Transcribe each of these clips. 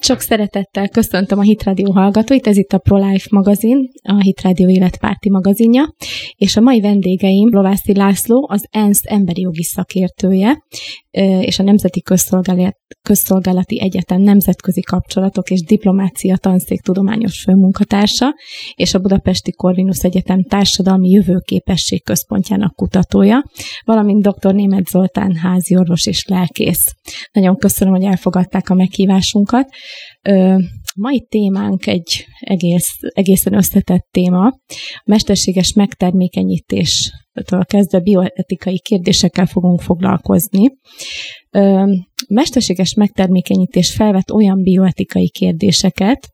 Sok szeretettel köszöntöm a Hit Radio hallgatóit, ez itt a ProLife magazin, a Hit Radio életpárti magazinja, és a mai vendégeim Lovászi László, az ENSZ emberi jogi szakértője, és a Nemzeti Közszolgálat, Közszolgálati Egyetem Nemzetközi Kapcsolatok és Diplomácia Tanszék tudományos főmunkatársa, és a Budapesti Corvinus Egyetem Társadalmi Jövőképesség Központjának kutatója, valamint dr. Német Zoltán háziorvos és lelkész. Nagyon köszönöm, hogy elfogadták a meghívásunkat. Mai témánk egy egész, egészen összetett téma. A mesterséges megtermékenyítéstől kezdve bioetikai kérdésekkel fogunk foglalkozni. Mesterséges megtermékenyítés felvet olyan bioetikai kérdéseket,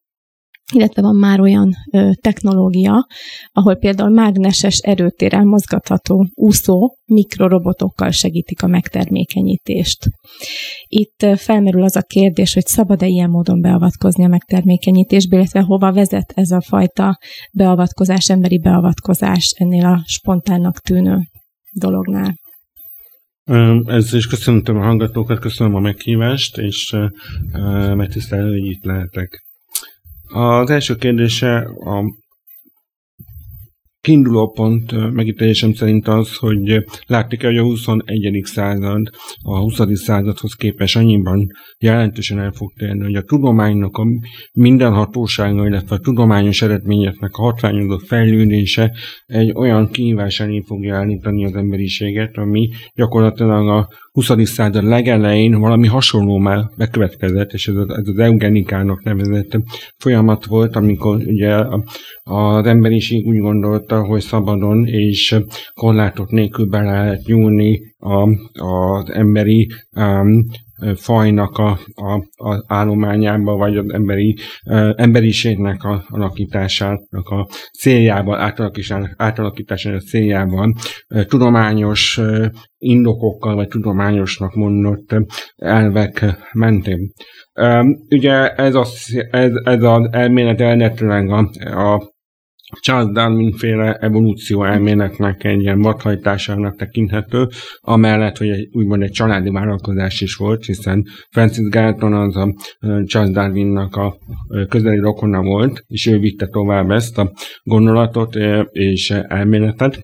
illetve van már olyan ö, technológia, ahol például mágneses erőtérrel mozgatható úszó mikrorobotokkal segítik a megtermékenyítést. Itt felmerül az a kérdés, hogy szabad-e ilyen módon beavatkozni a megtermékenyítésbe, illetve hova vezet ez a fajta beavatkozás, emberi beavatkozás ennél a spontánnak tűnő dolognál. Ezzel is köszöntöm a hallgatókat, köszönöm a meghívást, és megtisztelő, hogy itt lehetek. Az első kérdése a kiinduló pont megítélésem szerint az, hogy látni kell, hogy a 21. század a 20. századhoz képes annyiban jelentősen el fog térni, hogy a tudománynak a mindenhatósága, illetve a tudományos eredményeknek a hatványozó fejlődése egy olyan kihívás elé fogja állítani az emberiséget, ami gyakorlatilag a 20. század legelején valami hasonló már bekövetkezett, és ez az, ez az eugenikának nevezett folyamat volt, amikor ugye az emberiség úgy gondolta, hogy szabadon és korlátok nélkül bele lehet nyúlni a, az emberi um, fajnak a, a, a állományába, vagy az emberi, emberiségnek a alakításának a céljában, átalakításának, a céljában tudományos indokokkal, vagy tudományosnak mondott elvek mentén. Ugye ez az, ez, ez az elmélet elnetőleg a, a Charles Darwin féle evolúció elméletnek egy ilyen vadhajtásának tekinthető, amellett, hogy egy, úgymond egy családi vállalkozás is volt, hiszen Francis Galton az a Charles Darwinnak a közeli rokona volt, és ő vitte tovább ezt a gondolatot és elméletet.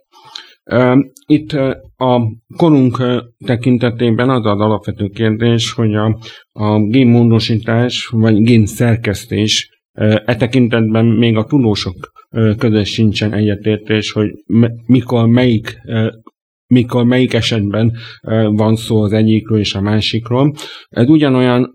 Itt a korunk tekintetében az az alapvető kérdés, hogy a, a génmódosítás vagy génszerkesztés E tekintetben még a tudósok között sincsen egyetértés, hogy mikor melyik mikor melyik esetben van szó az egyikről és a másikról. Ez ugyanolyan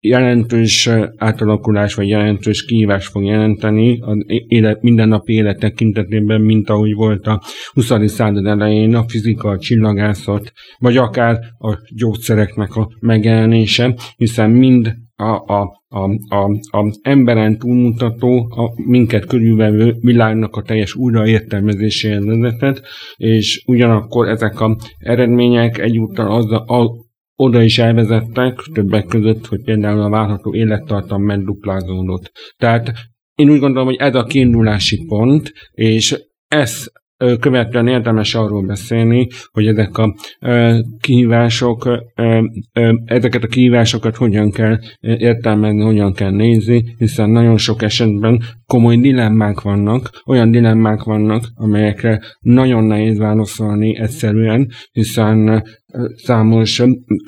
jelentős átalakulás vagy jelentős kihívás fog jelenteni az élet, mindennapi élet tekintetében, mint ahogy volt a 20. század elején a fizika, a csillagászat, vagy akár a gyógyszereknek a megjelenése, hiszen mind a, a, a, a, a emberen túlmutató, a minket körülvevő világnak a teljes újraértelmezéséhez vezetett, és ugyanakkor ezek az eredmények egyúttal az, a, oda is elvezettek, többek között, hogy például a várható élettartam megduplázódott. Tehát én úgy gondolom, hogy ez a kiindulási pont, és ez követően érdemes arról beszélni, hogy ezek a kihívások, ezeket a kihívásokat hogyan kell értelmezni, hogyan kell nézni, hiszen nagyon sok esetben komoly dilemmák vannak, olyan dilemmák vannak, amelyekre nagyon nehéz válaszolni egyszerűen, hiszen számos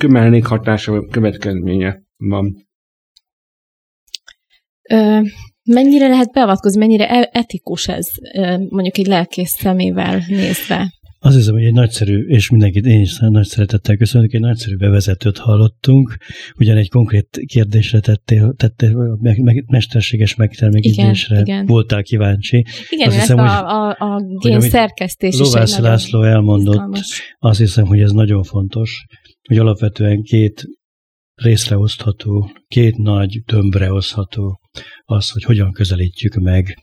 mellékhatása következménye van. Mennyire lehet beavatkozni, mennyire e- etikus ez, mondjuk egy lelkész szemével nézve? Azt hiszem, hogy egy nagyszerű, és mindenkit én is nagy szeretettel köszönök, egy nagyszerű bevezetőt hallottunk, ugyan egy konkrét kérdésre tettél, tettél meg, meg, mesterséges megtermékítésre voltál kíváncsi. Igen, azt hiszem, a, a, a gén szerkesztés is Lovász László elmondott, izgalmas. azt hiszem, hogy ez nagyon fontos, hogy alapvetően két részre osztható, két nagy tömbre osztható az, hogy hogyan közelítjük meg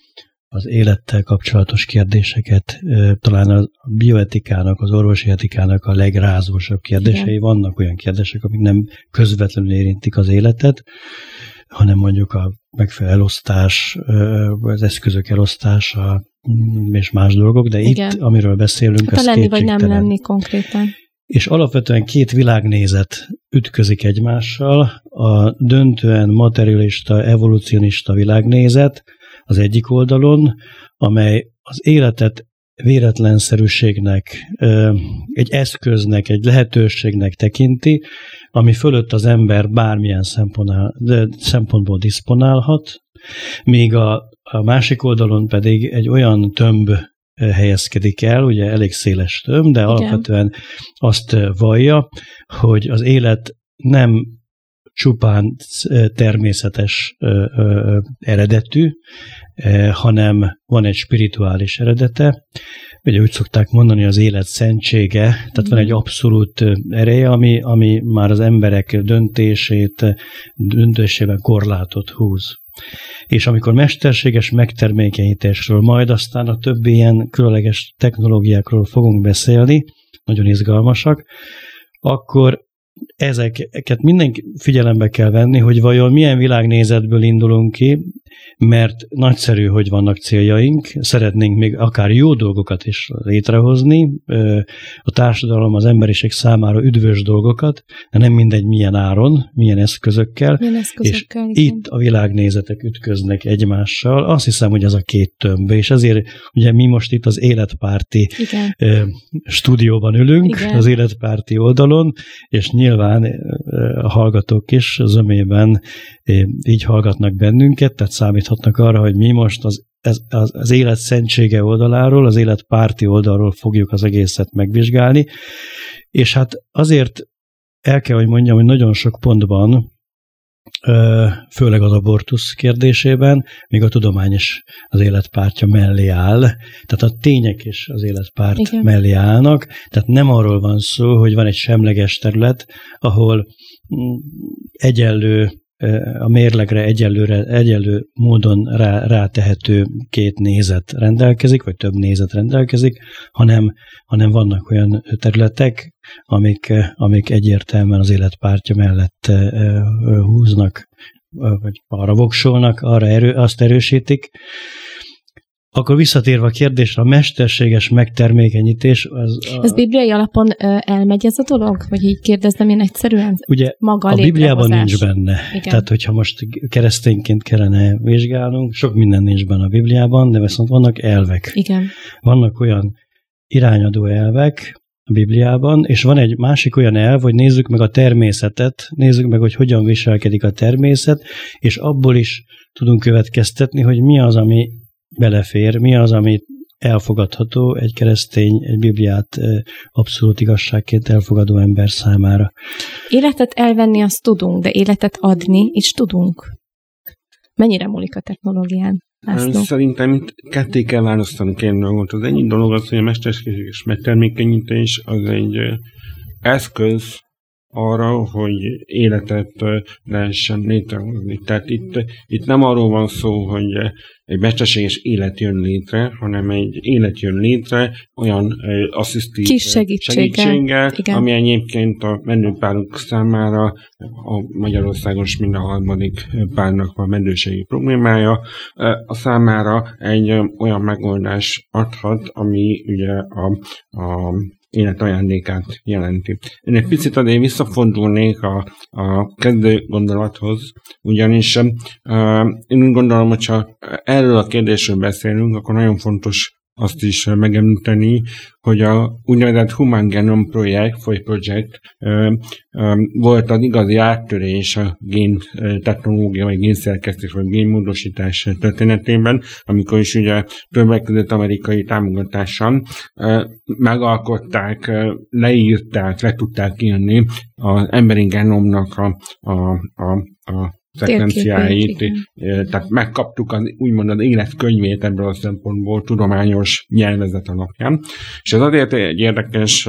az élettel kapcsolatos kérdéseket, talán a bioetikának, az orvosi etikának a legrázósabb kérdései. Igen. Vannak olyan kérdések, amik nem közvetlenül érintik az életet, hanem mondjuk a megfelelő elosztás, az eszközök elosztása mm, és más dolgok, de Igen. itt, amiről beszélünk, hát az lenni vagy nem lenni konkrétan. És alapvetően két világnézet ütközik egymással, a döntően materialista, evolucionista világnézet az egyik oldalon, amely az életet véletlenszerűségnek, egy eszköznek, egy lehetőségnek tekinti, ami fölött az ember bármilyen szempontból diszponálhat, míg a, a másik oldalon pedig egy olyan tömb helyezkedik el, ugye elég széles tömb, de Igen. alapvetően azt vallja, hogy az élet nem csupán természetes eredetű, hanem van egy spirituális eredete. Ugye úgy szokták mondani, az élet szentsége, tehát van egy mhm. abszolút ereje, ami, ami már az emberek döntését, döntésében korlátot húz. És amikor mesterséges megtermékenyítésről, majd aztán a többi ilyen különleges technológiákról fogunk beszélni, nagyon izgalmasak, akkor ezeket mindenki figyelembe kell venni, hogy vajon milyen világnézetből indulunk ki, mert nagyszerű, hogy vannak céljaink, szeretnénk még akár jó dolgokat is létrehozni, a társadalom, az emberiség számára üdvös dolgokat, de nem mindegy milyen áron, milyen eszközökkel, milyen eszközökkel és igen. itt a világnézetek ütköznek egymással. Azt hiszem, hogy ez a két tömb, és ezért ugye mi most itt az életpárti igen. stúdióban ülünk, igen. az életpárti oldalon, és nyilván a hallgatók is zömében így hallgatnak bennünket, tehát számíthatnak arra, hogy mi most az, ez, az, az élet szentsége oldaláról, az élet párti oldalról fogjuk az egészet megvizsgálni, és hát azért el kell, hogy mondjam, hogy nagyon sok pontban főleg az abortusz kérdésében, még a tudomány is az életpártja mellé áll, tehát a tények is az életpárt Igen. mellé állnak, tehát nem arról van szó, hogy van egy semleges terület, ahol mm, egyenlő a mérlegre egyelőre, egyelő módon rá, rátehető két nézet rendelkezik, vagy több nézet rendelkezik, hanem, hanem vannak olyan területek, amik, amik egyértelműen az életpártya mellett húznak, vagy arra voksolnak, arra erő, azt erősítik, akkor visszatérve a kérdésre, a mesterséges megtermékenyítés... Az a... Ez bibliai alapon ö, elmegy ez a dolog? Vagy így kérdezem én egyszerűen? Ugye maga a Bibliában nincs benne. Igen. Tehát, hogyha most keresztényként kellene vizsgálnunk, sok minden nincs benne a Bibliában, de viszont vannak elvek. Igen. Vannak olyan irányadó elvek, a Bibliában, és van egy másik olyan elv, hogy nézzük meg a természetet, nézzük meg, hogy hogyan viselkedik a természet, és abból is tudunk következtetni, hogy mi az, ami belefér, mi az, amit elfogadható egy keresztény, egy Bibliát abszolút igazságként elfogadó ember számára. Életet elvenni azt tudunk, de életet adni is tudunk. Mennyire múlik a technológián? László? Szerintem itt ketté kell választani két dolgot. Az egyik dolog az, hogy a mesterséges megtermékenyítés az egy eszköz arra, hogy életet lehessen létrehozni. Tehát itt, itt nem arról van szó, hogy egy mesterséges élet jön létre, hanem egy élet jön létre olyan asszisztív Kis segítséggel, segítséggel ami egyébként a menőpárok számára a Magyarországos mind a harmadik párnak van menőségi problémája, a számára egy olyan megoldás adhat, ami ugye a, a életajándékát jelenti. Én egy picit azért visszafordulnék a, a kezdő gondolathoz, ugyanis uh, én úgy gondolom, hogyha erről a kérdésről beszélünk, akkor nagyon fontos azt is megemlíteni, hogy a úgynevezett Human Genome Project, vagy Project volt az igazi áttörés a gén technológia, vagy génszerkesztés, vagy génmódosítás történetében, amikor is ugye többek között amerikai támogatással megalkották, leírták, le tudták írni az emberi genomnak a, a, a, a szekvenciáit, tehát megkaptuk az, úgymond az életkönyvét ebből a szempontból tudományos nyelvezet alapján. És ez azért egy érdekes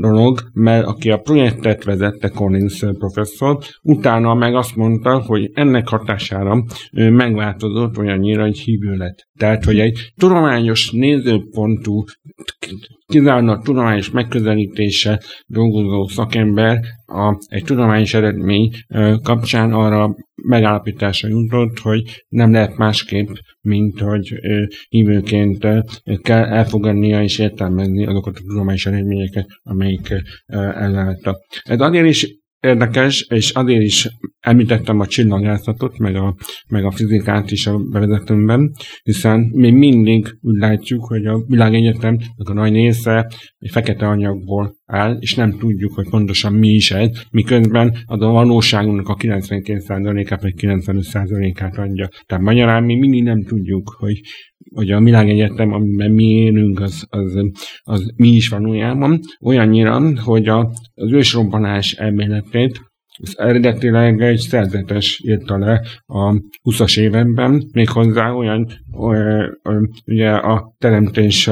dolog, mert aki a projektet vezette, Collins professzor, utána meg azt mondta, hogy ennek hatására megváltozott olyannyira, hogy hívő lett. Tehát, hogy egy tudományos nézőpontú kizárólag tudományos megközelítése dolgozó szakember a, egy tudományos eredmény kapcsán arra megállapításra jutott, hogy nem lehet másképp, mint hogy hívőként kell elfogadnia és értelmezni azokat a tudományos eredményeket, amelyik ellátta. Ez azért is érdekes, és azért is említettem a csillagászatot, meg a, meg a fizikát is a bevezetőmben, hiszen még mindig úgy látjuk, hogy a világegyetem a nagy része egy fekete anyagból áll, és nem tudjuk, hogy pontosan mi is ez, miközben az a valóságunknak a 92%-át vagy 95%-át adja. Tehát magyarán mi mindig nem tudjuk, hogy, hogy a világegyetem, amiben mi élünk, az, az, az mi is valójában. Olyannyira, hogy a, az ősrobbanás elméletét ez eredetileg egy szerzetes írta le a 20-as években, méghozzá olyan, olyan ugye a teremtés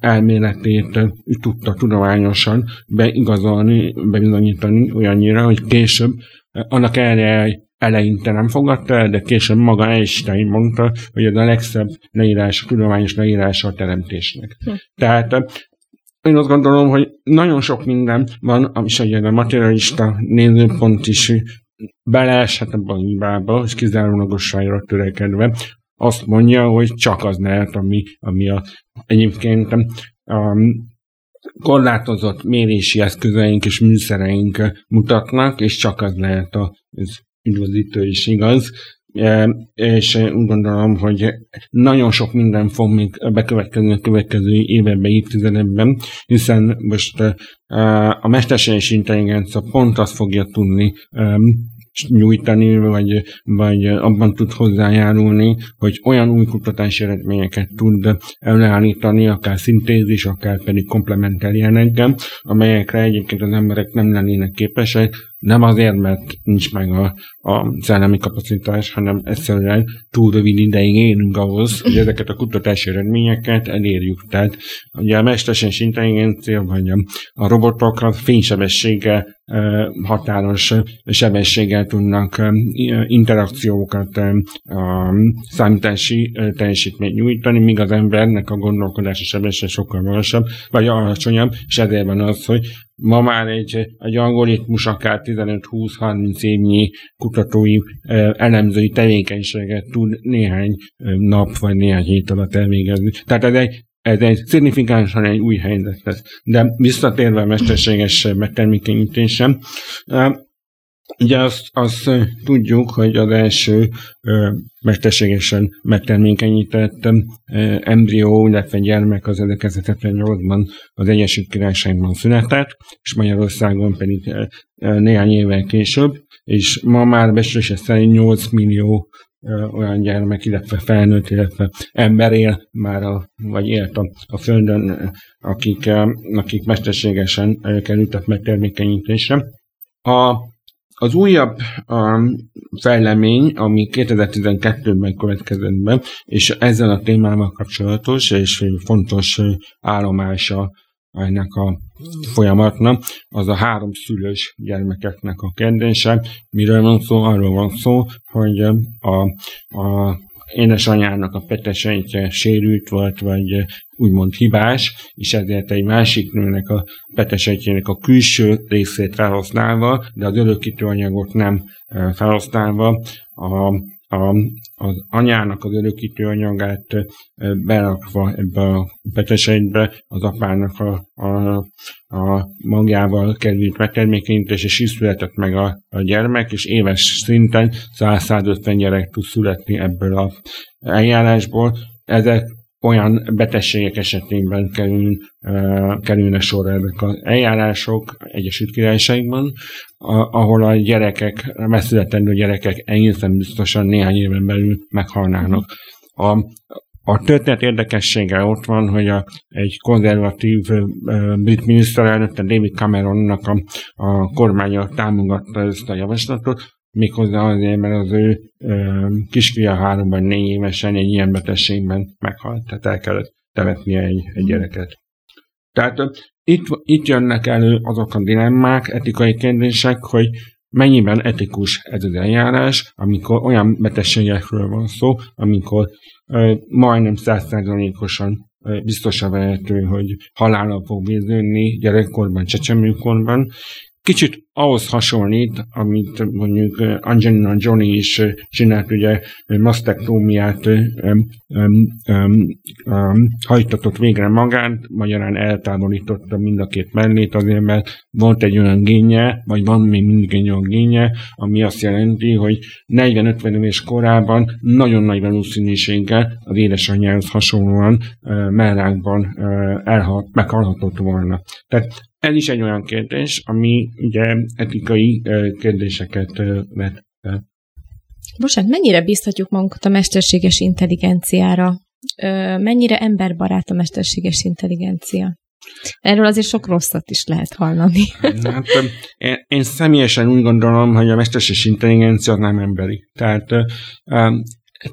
elméletét tudta tudományosan beigazolni, bebizonyítani olyannyira, hogy később annak erre eleinte nem fogadta el, de később maga Einstein mondta, hogy ez a legszebb leírás, tudományos leírása a teremtésnek. Hm. Tehát én azt gondolom, hogy nagyon sok minden van, ami segít a materialista nézőpont is beleeshet ebbe a hibába, és kizárólagosságra törekedve azt mondja, hogy csak az lehet, ami, ami a, egyébként a korlátozott mérési eszközeink és műszereink mutatnak, és csak az lehet a, az üdvözítő is igaz, és úgy gondolom, hogy nagyon sok minden fog még bekövetkezni a következő években, évtizedekben, hiszen most a mesterséges intelligencia pont azt fogja tudni nyújtani, vagy, vagy abban tud hozzájárulni, hogy olyan új kutatási eredményeket tud előállítani, akár szintézis, akár pedig komplementer jelleggel, amelyekre egyébként az emberek nem lennének képesek, nem azért, mert nincs meg a, a szellemi kapacitás, hanem egyszerűen túl rövid ideig élünk ahhoz, hogy ezeket a kutatási eredményeket elérjük. Tehát ugye a mesterséges intelligencia, vagy a, a robotok a fénysebessége határos sebességgel tudnak interakciókat a számítási teljesítményt nyújtani, míg az embernek a gondolkodási sebesség sokkal magasabb, vagy alacsonyabb, és ezért van az, hogy Ma már egy, egy algoritmus akár 15-20-30 évnyi kutatói elemzői tevékenységet tud néhány nap vagy néhány hét alatt elvégezni. Tehát ez egy, ez egy szignifikánsan egy új helyzet lesz. De visszatérve a mesterséges megtermékenyítésem, Ugye azt, azt tudjuk, hogy az első mesterségesen megtermékenyített embrió, illetve gyermek az 1978-ban az Egyesült Királyságban született, és Magyarországon pedig néhány évvel később, és ma már becslése szerint 8 millió olyan gyermek, illetve felnőtt, illetve ember él már, a, vagy élt a, a Földön, akik, akik mesterségesen kerültek megtermékenyítésre. A az újabb um, fejlemény, ami 2012-ben következett be, és ezzel a témával kapcsolatos, és fontos állomása ennek a folyamatnak, az a három szülős gyermekeknek a kérdése. Miről van szó? Arról van szó, hogy a, a édesanyának a petesejtje sérült volt, vagy úgymond hibás, és ezért egy másik nőnek a petesejtjének a külső részét felhasználva, de az örökítő nem felhasználva a a, az anyának az örökítő anyagát berakva ebbe a petesegybe, az apának a, a, a magjával került megtermékenyítés, és így született meg a, a gyermek, és éves szinten 150 gyerek tud születni ebből a eljárásból. Ezek olyan betegségek esetében kerül, uh, kerülne sor ezek az eljárások Egyesült Királyságban, ahol a gyerekek, a megszületendő gyerekek egészen biztosan néhány éven belül meghalnának. A, a történet érdekessége ott van, hogy a, egy konzervatív brit miniszterelnök, David Cameronnak a, a kormánya támogatta ezt a javaslatot, méghozzá azért, mert az ő ö, kisfia három vagy négy évesen egy ilyen betegségben meghalt, tehát el kellett temetnie egy, egy gyereket. Tehát itt, itt jönnek elő azok a dilemmák, etikai kérdések, hogy mennyiben etikus ez az eljárás, amikor olyan betegségekről van szó, amikor ö, majdnem százszerzalékosan biztosan vehető, hogy halála fog véződni gyerekkorban, csecsemőkorban, kicsit ahhoz hasonlít, amit mondjuk Angelina Jolie is csinált, ugye masztektómiát um, um, um, hajtatott végre magát, magyarán eltávolította mind a két mellét azért, mert volt egy olyan génye, vagy van még mindig egy olyan génye, ami azt jelenti, hogy 40-50 éves korában nagyon nagy valószínűséggel az édesanyjához hasonlóan mellákban elhalt, meghalhatott volna. Tehát ez is egy olyan kérdés, ami ugye etikai kérdéseket vet fel. Bocsánat, mennyire bízhatjuk magunkat a mesterséges intelligenciára? Mennyire emberbarát a mesterséges intelligencia? Erről azért sok rosszat is lehet hallani. Hát, én, személyesen úgy gondolom, hogy a mesterséges intelligencia nem emberi. Tehát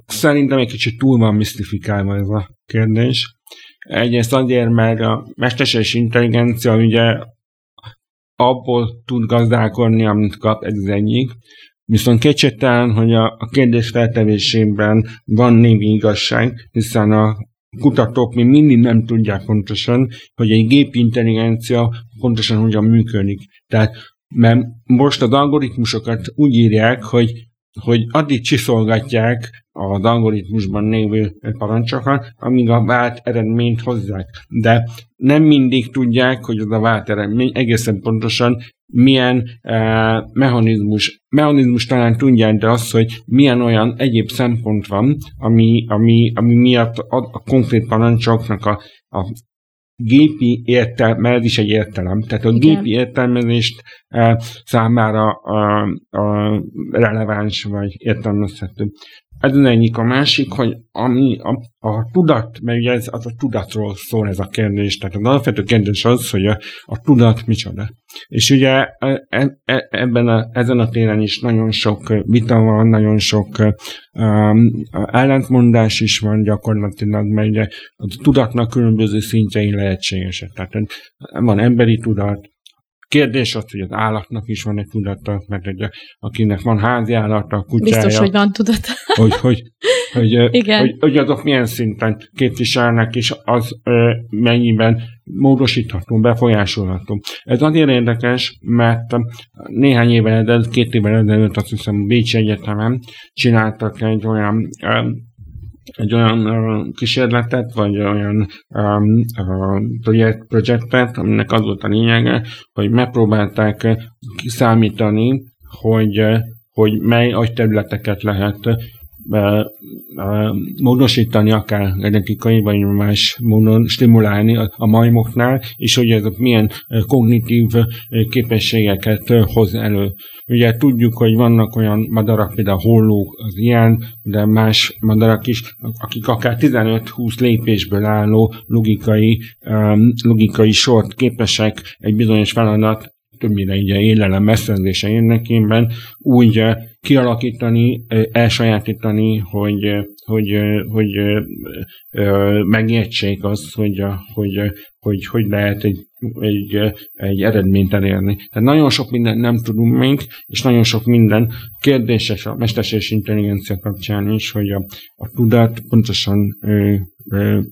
szerintem egy kicsit túl van misztifikálva ez a kérdés. Egyrészt azért, mert a mesterséges intelligencia ugye abból tud gazdálkodni, amit kap, ez az egyik. Viszont kétségtelen, hogy a, a kérdés feltevésében van némi igazság, hiszen a kutatók még mindig nem tudják pontosan, hogy egy gépi intelligencia pontosan hogyan működik. Tehát mert most az algoritmusokat úgy írják, hogy, hogy addig csiszolgatják az algoritmusban lévő parancsokat, amíg a vált eredményt hozzák. De nem mindig tudják, hogy az a vált eredmény egészen pontosan milyen uh, mechanizmus, mechanizmus talán tudják, de az, hogy milyen olyan egyéb szempont van, ami, ami, ami miatt a, a konkrét parancsoknak a, a gépi értelme, ez is egy értelem, tehát a Igen. gépi értelmezést uh, számára uh, uh, releváns vagy értelmezhető. Ez az egyik. A másik, hogy ami a, a tudat, mert ugye ez az a tudatról szól ez a kérdés, tehát az alapvető kérdés az, hogy a, a tudat micsoda. És ugye e, e, e, ebben a, ezen a téren is nagyon sok vita van, nagyon sok um, ellentmondás is van gyakorlatilag, mert ugye a tudatnak különböző szintjei lehetségesek. Tehát van emberi tudat, Kérdés az, hogy az állatnak is van egy tudata, mert egy, akinek van házi állata, kutyája. Biztos, hogy van tudata. Hogy, hogy, hogy, Igen. hogy, hogy azok milyen szinten képviselnek, és az ö, mennyiben módosítható, befolyásolható. Ez azért érdekes, mert néhány évvel ezelőtt, két évvel ezelőtt azt hiszem Bécsi Egyetemen csináltak egy olyan egy olyan uh, kísérletet, vagy olyan um, uh, projekt, projektet, aminek az volt a lényege, hogy megpróbálták kiszámítani, hogy, hogy mely agyterületeket lehet módosítani akár genetikai vagy más módon stimulálni a, majmoknál, és hogy ezek milyen kognitív képességeket hoz elő. Ugye tudjuk, hogy vannak olyan madarak, például hollók az ilyen, de más madarak is, akik akár 15-20 lépésből álló logikai, logikai sort képesek egy bizonyos feladat többnyire ugye élelem megszerzése érdekében úgy kialakítani, elsajátítani, hogy, hogy, hogy megértsék azt, hogy, hogy, hogy, hogy lehet egy, egy, egy eredményt elérni. Tehát nagyon sok minden nem tudunk még, és nagyon sok minden kérdéses a mesterséges intelligencia kapcsán is, hogy a, a tudat pontosan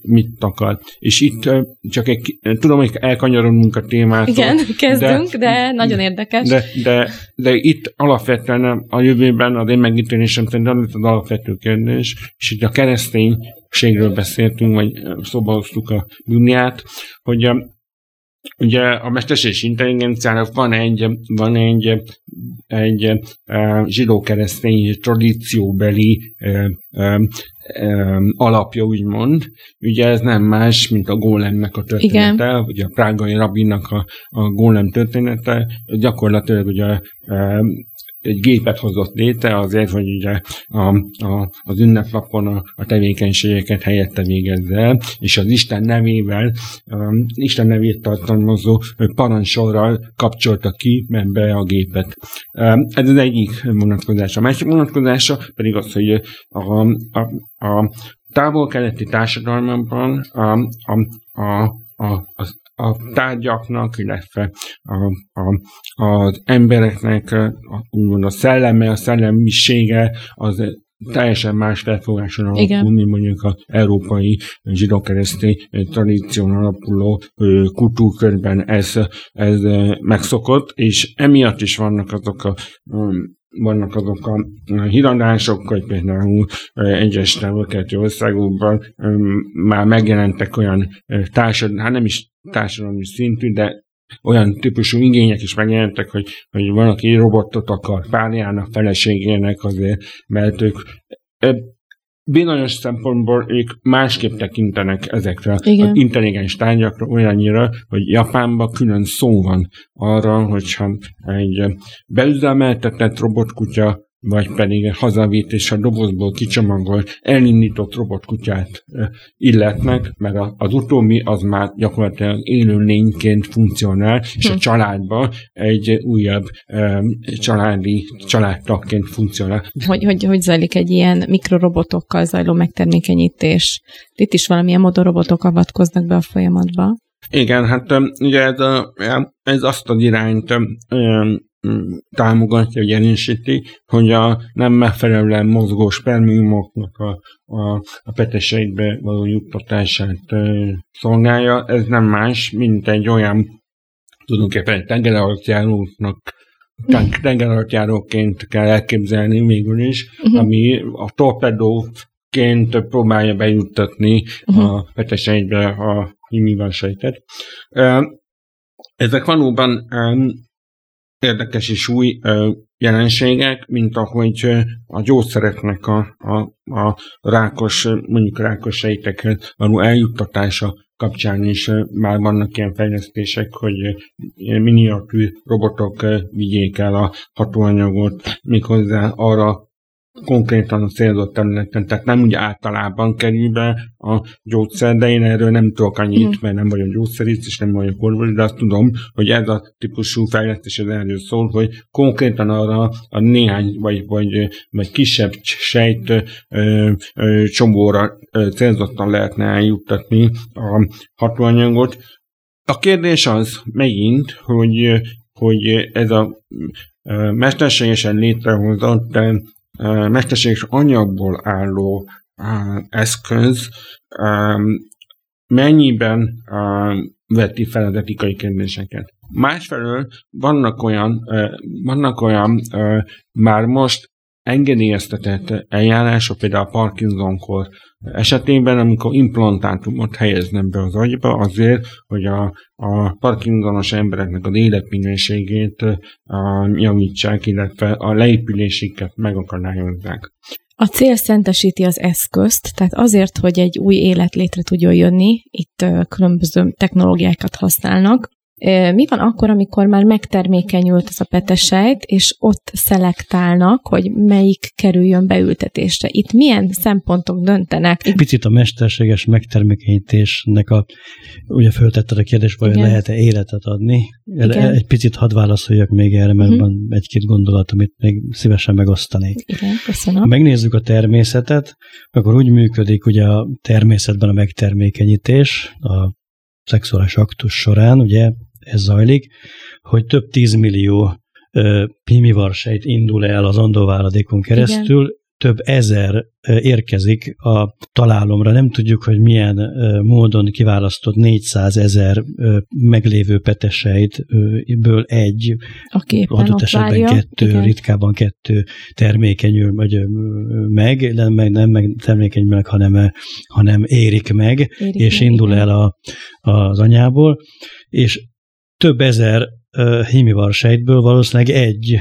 mit akar. És itt csak egy, tudom, hogy elkanyarodunk a témától. Igen, kezdünk, de, de nagyon érdekes. De, de, de itt alapvetően a jövőben az én megítélésem szerint az az alapvető kérdés, és itt a kereszténységről beszéltünk, vagy szóba hoztuk a Bibliát, hogy a, Ugye a mesterséges intelligenciának van egy, van egy, egy zsidó-keresztény tradícióbeli alapja, úgymond. Ugye ez nem más, mint a gólemnek a története, Igen. ugye a prágai rabinnak a, a gólem története, gyakorlatilag ugye egy gépet hozott létre azért, hogy ugye a, a, az ünnepnapon a, a tevékenységeket helyette végezze és az Isten nevével, um, Isten nevét tartalmazó parancsorral kapcsolta ki be a gépet. Um, ez az egyik vonatkozása. A másik vonatkozása pedig az, hogy a, a, a távol-keleti társadalmakban a, a, a, a, az a tárgyaknak, illetve a, a, az embereknek a, úgymond a szelleme, a szellemisége az teljesen más felfogáson alapul, mint mondjuk az európai zsidókeresztény tradíción alapuló kultúrkörben ez, ez megszokott, és emiatt is vannak azok a vannak azok a híradások, hogy például egyes területű országokban már megjelentek olyan társadalmi, hát nem is társadalmi szintű, de olyan típusú igények is megjelentek, hogy, hogy valaki robotot akar párjának, feleségének azért, mert ők bizonyos szempontból ők másképp tekintenek ezekre Igen. az intelligens tárgyakra olyannyira, hogy Japánban külön szó van arra, hogyha egy beüzemeltetett robotkutya vagy pedig hazavitt és a dobozból kicsomagolt, elindított robotkutyát illetnek, mert az utóbbi az már gyakorlatilag élő lényként funkcionál, és a hm. családban egy újabb családi családtagként funkcionál. Hogy, hogy, hogy zajlik egy ilyen mikrorobotokkal zajló megtermékenyítés? Itt is valamilyen módon robotok avatkoznak be a folyamatba. Igen, hát ugye ez, a, ez azt az irányt támogatja, vagy erősíti, hogy a nem megfelelően mozgó spermiumoknak a, a, a peteseikbe való juttatását szolgálja. Ez nem más, mint egy olyan tulajdonképpen tengeralattjáróknak tengeralattjáróként kell elképzelni végül is, uh-huh. ami a torpedóként próbálja bejuttatni uh-huh. a peteseibe a sejtet. Ezek valóban érdekes és új jelenségek, mint ahogy a gyógyszereknek a, a, a rákos, mondjuk rákos sejteket való eljuttatása kapcsán is már vannak ilyen fejlesztések, hogy miniatűr robotok vigyék el a hatóanyagot, méghozzá arra konkrétan a célzott területen, tehát nem úgy általában kerül be a gyógyszer, de én erről nem tudok annyit, mm. mert nem vagyok gyógyszerész, és nem vagyok orvos, de azt tudom, hogy ez a típusú fejlesztés az erről szól, hogy konkrétan arra a néhány, vagy, vagy, vagy kisebb sejt ö, ö, csomóra ö, célzottan lehetne eljuttatni a hatóanyagot. A kérdés az megint, hogy, hogy ez a mesterségesen létrehozott mesterséges anyagból álló eszköz mennyiben veti fel az etikai kérdéseket. Másfelől vannak olyan, vannak olyan már most engedélyeztetett eljárások, például a Parkinson-kor esetében, amikor implantátumot helyeznek be az agyba azért, hogy a, a Parkinsonos embereknek az életminőségét a, javítsák, illetve a leépülésüket megakadályozzák. A cél szentesíti az eszközt, tehát azért, hogy egy új élet létre tudjon jönni, itt különböző technológiákat használnak, mi van akkor, amikor már megtermékenyült az a petesejt, és ott szelektálnak, hogy melyik kerüljön beültetésre? Itt milyen szempontok döntenek? Picit a mesterséges megtermékenyítésnek a, ugye föltetted a kérdés, hogy lehet-e életet adni? Igen. Egy picit hadd válaszoljak még erre, mert uh-huh. van egy-két gondolat, amit még szívesen megosztanék. Igen, köszönöm. Ha megnézzük a természetet, akkor úgy működik ugye a természetben a megtermékenyítés, a szexuális aktus során, ugye ez zajlik, hogy több tízmillió pimivarsejt indul el az andóváladékon keresztül, Igen. Több ezer érkezik a találomra. Nem tudjuk, hogy milyen módon kiválasztott 400 ezer meglévő petesejtből egy, adott esetben várja. kettő, Igen. ritkában kettő termékenyül vagy meg, nem, meg, nem meg termékenyül meg, hanem, hanem érik meg, érik és meg, indul el a, az anyából, és több ezer hímivar sejtből valószínűleg egy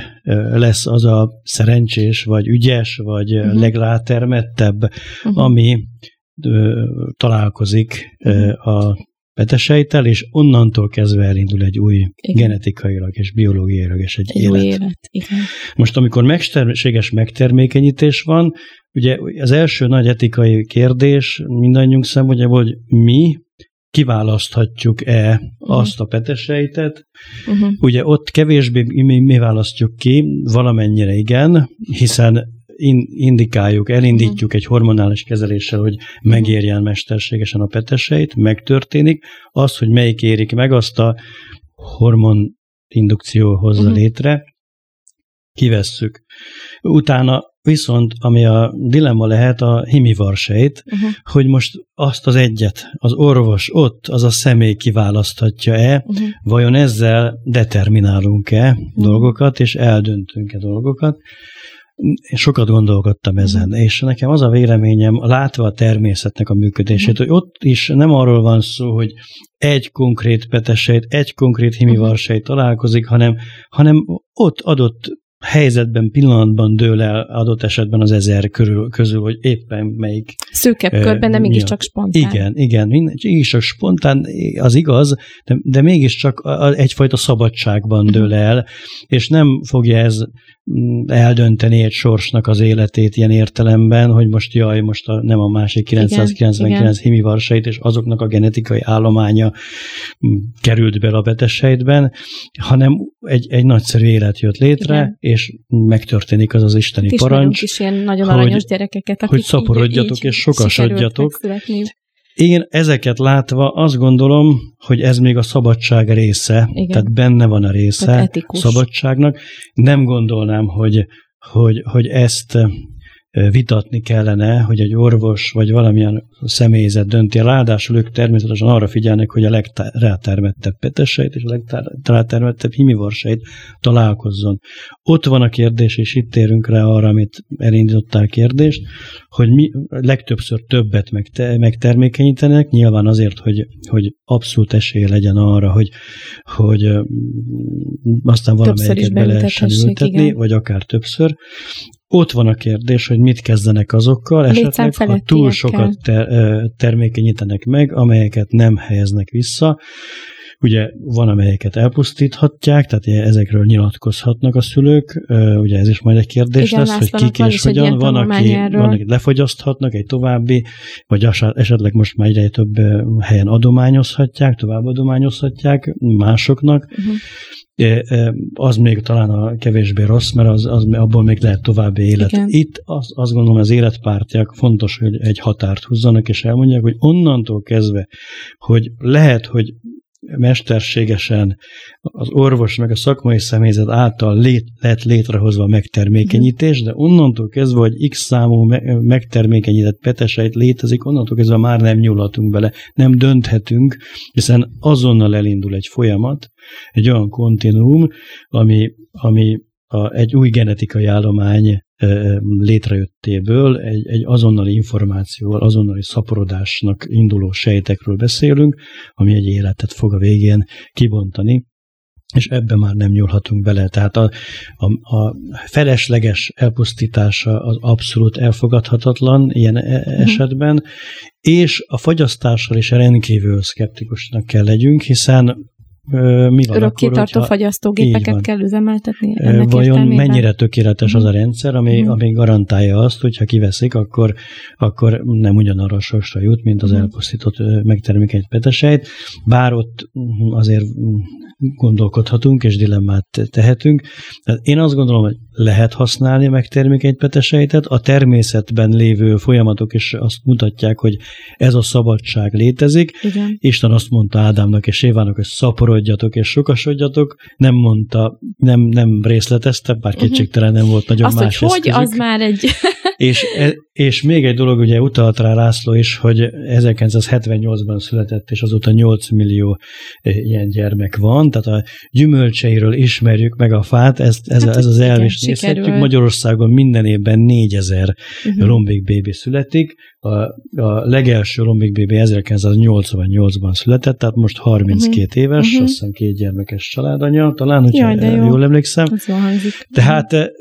lesz az a szerencsés, vagy ügyes, vagy uh-huh. legrátermettebb, uh-huh. ami találkozik uh-huh. a petesejtel, és onnantól kezdve elindul egy új igen. genetikailag és biológiailag és egy, egy élet. Új élet. Igen. Most, amikor mesterséges megtermékenyítés van, ugye az első nagy etikai kérdés mindannyiunk szempontjából, hogy mi kiválaszthatjuk-e uh-huh. azt a petesejtet. Uh-huh. Ugye ott kevésbé mi, mi választjuk ki, valamennyire igen, hiszen in, indikáljuk, elindítjuk uh-huh. egy hormonális kezeléssel, hogy megérjen mesterségesen a petesejt, megtörténik. Az, hogy melyik érik meg, azt a hormon indukció hozza uh-huh. létre, kivesszük. Utána viszont, ami a dilemma lehet, a himivarsejt, uh-huh. hogy most azt az egyet, az orvos ott, az a személy kiválaszthatja-e, uh-huh. vajon ezzel determinálunk-e uh-huh. dolgokat, és eldöntünk-e dolgokat. Én sokat gondolkodtam ezen, uh-huh. és nekem az a véleményem, látva a természetnek a működését, uh-huh. hogy ott is nem arról van szó, hogy egy konkrét petesejt, egy konkrét himivarsejt találkozik, hanem, hanem ott adott helyzetben, pillanatban dől el adott esetben az ezer körül, közül, hogy éppen melyik. Szűkebb uh, körben, de mégiscsak spontán. Igen, igen, mégiscsak spontán, az igaz, de, de mégiscsak egyfajta szabadságban dől mhm. el, és nem fogja ez eldönteni egy sorsnak az életét ilyen értelemben, hogy most jaj, most a, nem a másik 999 himivarsait, és azoknak a genetikai állománya mm, került be a betesejtben, hanem egy, egy nagyszerű élet jött létre, igen. és megtörténik az az isteni Kis parancs. is ilyen nagyon aranyos hogy, gyerekeket, akik Hogy szaporodjatok így, és sokasodjatok. Én ezeket látva azt gondolom, hogy ez még a szabadság része, Igen. tehát benne van a része a szabadságnak. Nem gondolnám, hogy, hogy, hogy ezt vitatni kellene, hogy egy orvos vagy valamilyen személyzet dönti. Ráadásul ők természetesen arra figyelnek, hogy a legrátermettebb peteseit és a legrátermettebb himivarsait találkozzon. Ott van a kérdés, és itt térünk rá arra, amit elindítottál kérdést, hogy mi legtöbbször többet megte, megtermékenyítenek, nyilván azért, hogy, hogy abszolút esély legyen arra, hogy, hogy aztán valamelyiket be lehessen ültetni, igen. vagy akár többször. Ott van a kérdés, hogy mit kezdenek azokkal, esetleg ha túl sokat ter, termékenyítenek meg, amelyeket nem helyeznek vissza. Ugye van, amelyeket elpusztíthatják, tehát ezekről nyilatkozhatnak a szülők, ugye ez is majd egy kérdés Igen, lesz, hogy kik és hogyan. Van, aki, van, akit lefogyaszthatnak egy további, vagy esetleg most már egyre több helyen adományozhatják, tovább adományozhatják másoknak. Uh-huh az még talán a kevésbé rossz, mert az, az abból még lehet további élet. Igen. Itt az, azt gondolom, az életpártiak fontos, hogy egy határt húzzanak, és elmondják, hogy onnantól kezdve, hogy lehet, hogy mesterségesen az orvos meg a szakmai személyzet által lét, lett létrehozva megtermékenyítés, de onnantól kezdve, hogy x számú megtermékenyített peteseit létezik, onnantól kezdve már nem nyúlhatunk bele, nem dönthetünk, hiszen azonnal elindul egy folyamat, egy olyan kontinuum, ami, ami a, egy új genetikai állomány létrejöttéből egy, egy azonnali információval, azonnali szaporodásnak induló sejtekről beszélünk, ami egy életet fog a végén kibontani, és ebbe már nem nyúlhatunk bele. Tehát a, a, a felesleges elpusztítása az abszolút elfogadhatatlan ilyen e- mhm. esetben, és a fagyasztással is rendkívül szkeptikusnak kell legyünk, hiszen mi van Örökkétartó hogyha... fagyasztógépeket kell üzemeltetni? Vajon mennyire tökéletes az a mhm. rendszer, ami, uh-huh. ami garantálja azt, hogy ha kiveszik, akkor, akkor nem ugyanarra sorsra jut, mint az uh-huh. elpusztított megtermékeny petesejt, bár ott azért gondolkodhatunk és dilemmát tehetünk. Én azt gondolom, hogy lehet használni megtermékeny petesejtet, a természetben lévő folyamatok is azt mutatják, hogy ez a szabadság létezik. Igen. Isten azt mondta Ádámnak és Évának, hogy szaporodjatok és sokasodjatok, nem mondta, nem, nem részletezte, bár mhm. kétségtelen nem volt nagyon azt, más hogy hogy, az már egy... és, e, és még egy dolog, ugye utalt rá László is, hogy 1978-ban született, és azóta 8 millió e, ilyen gyermek van, tehát a gyümölcseiről ismerjük meg a fát, ezt, ez, hát, ez az elv is nézhetjük. Magyarországon minden évben 4000 uh-huh. Lombik születik, a, a legelső lombik bébi 1988-ban született, tehát most 32 uh-huh. Éves, uh-huh. azt hiszem két gyermekes családanya, talán, hogyha Jaj, jó. jól emlékszem. Tehát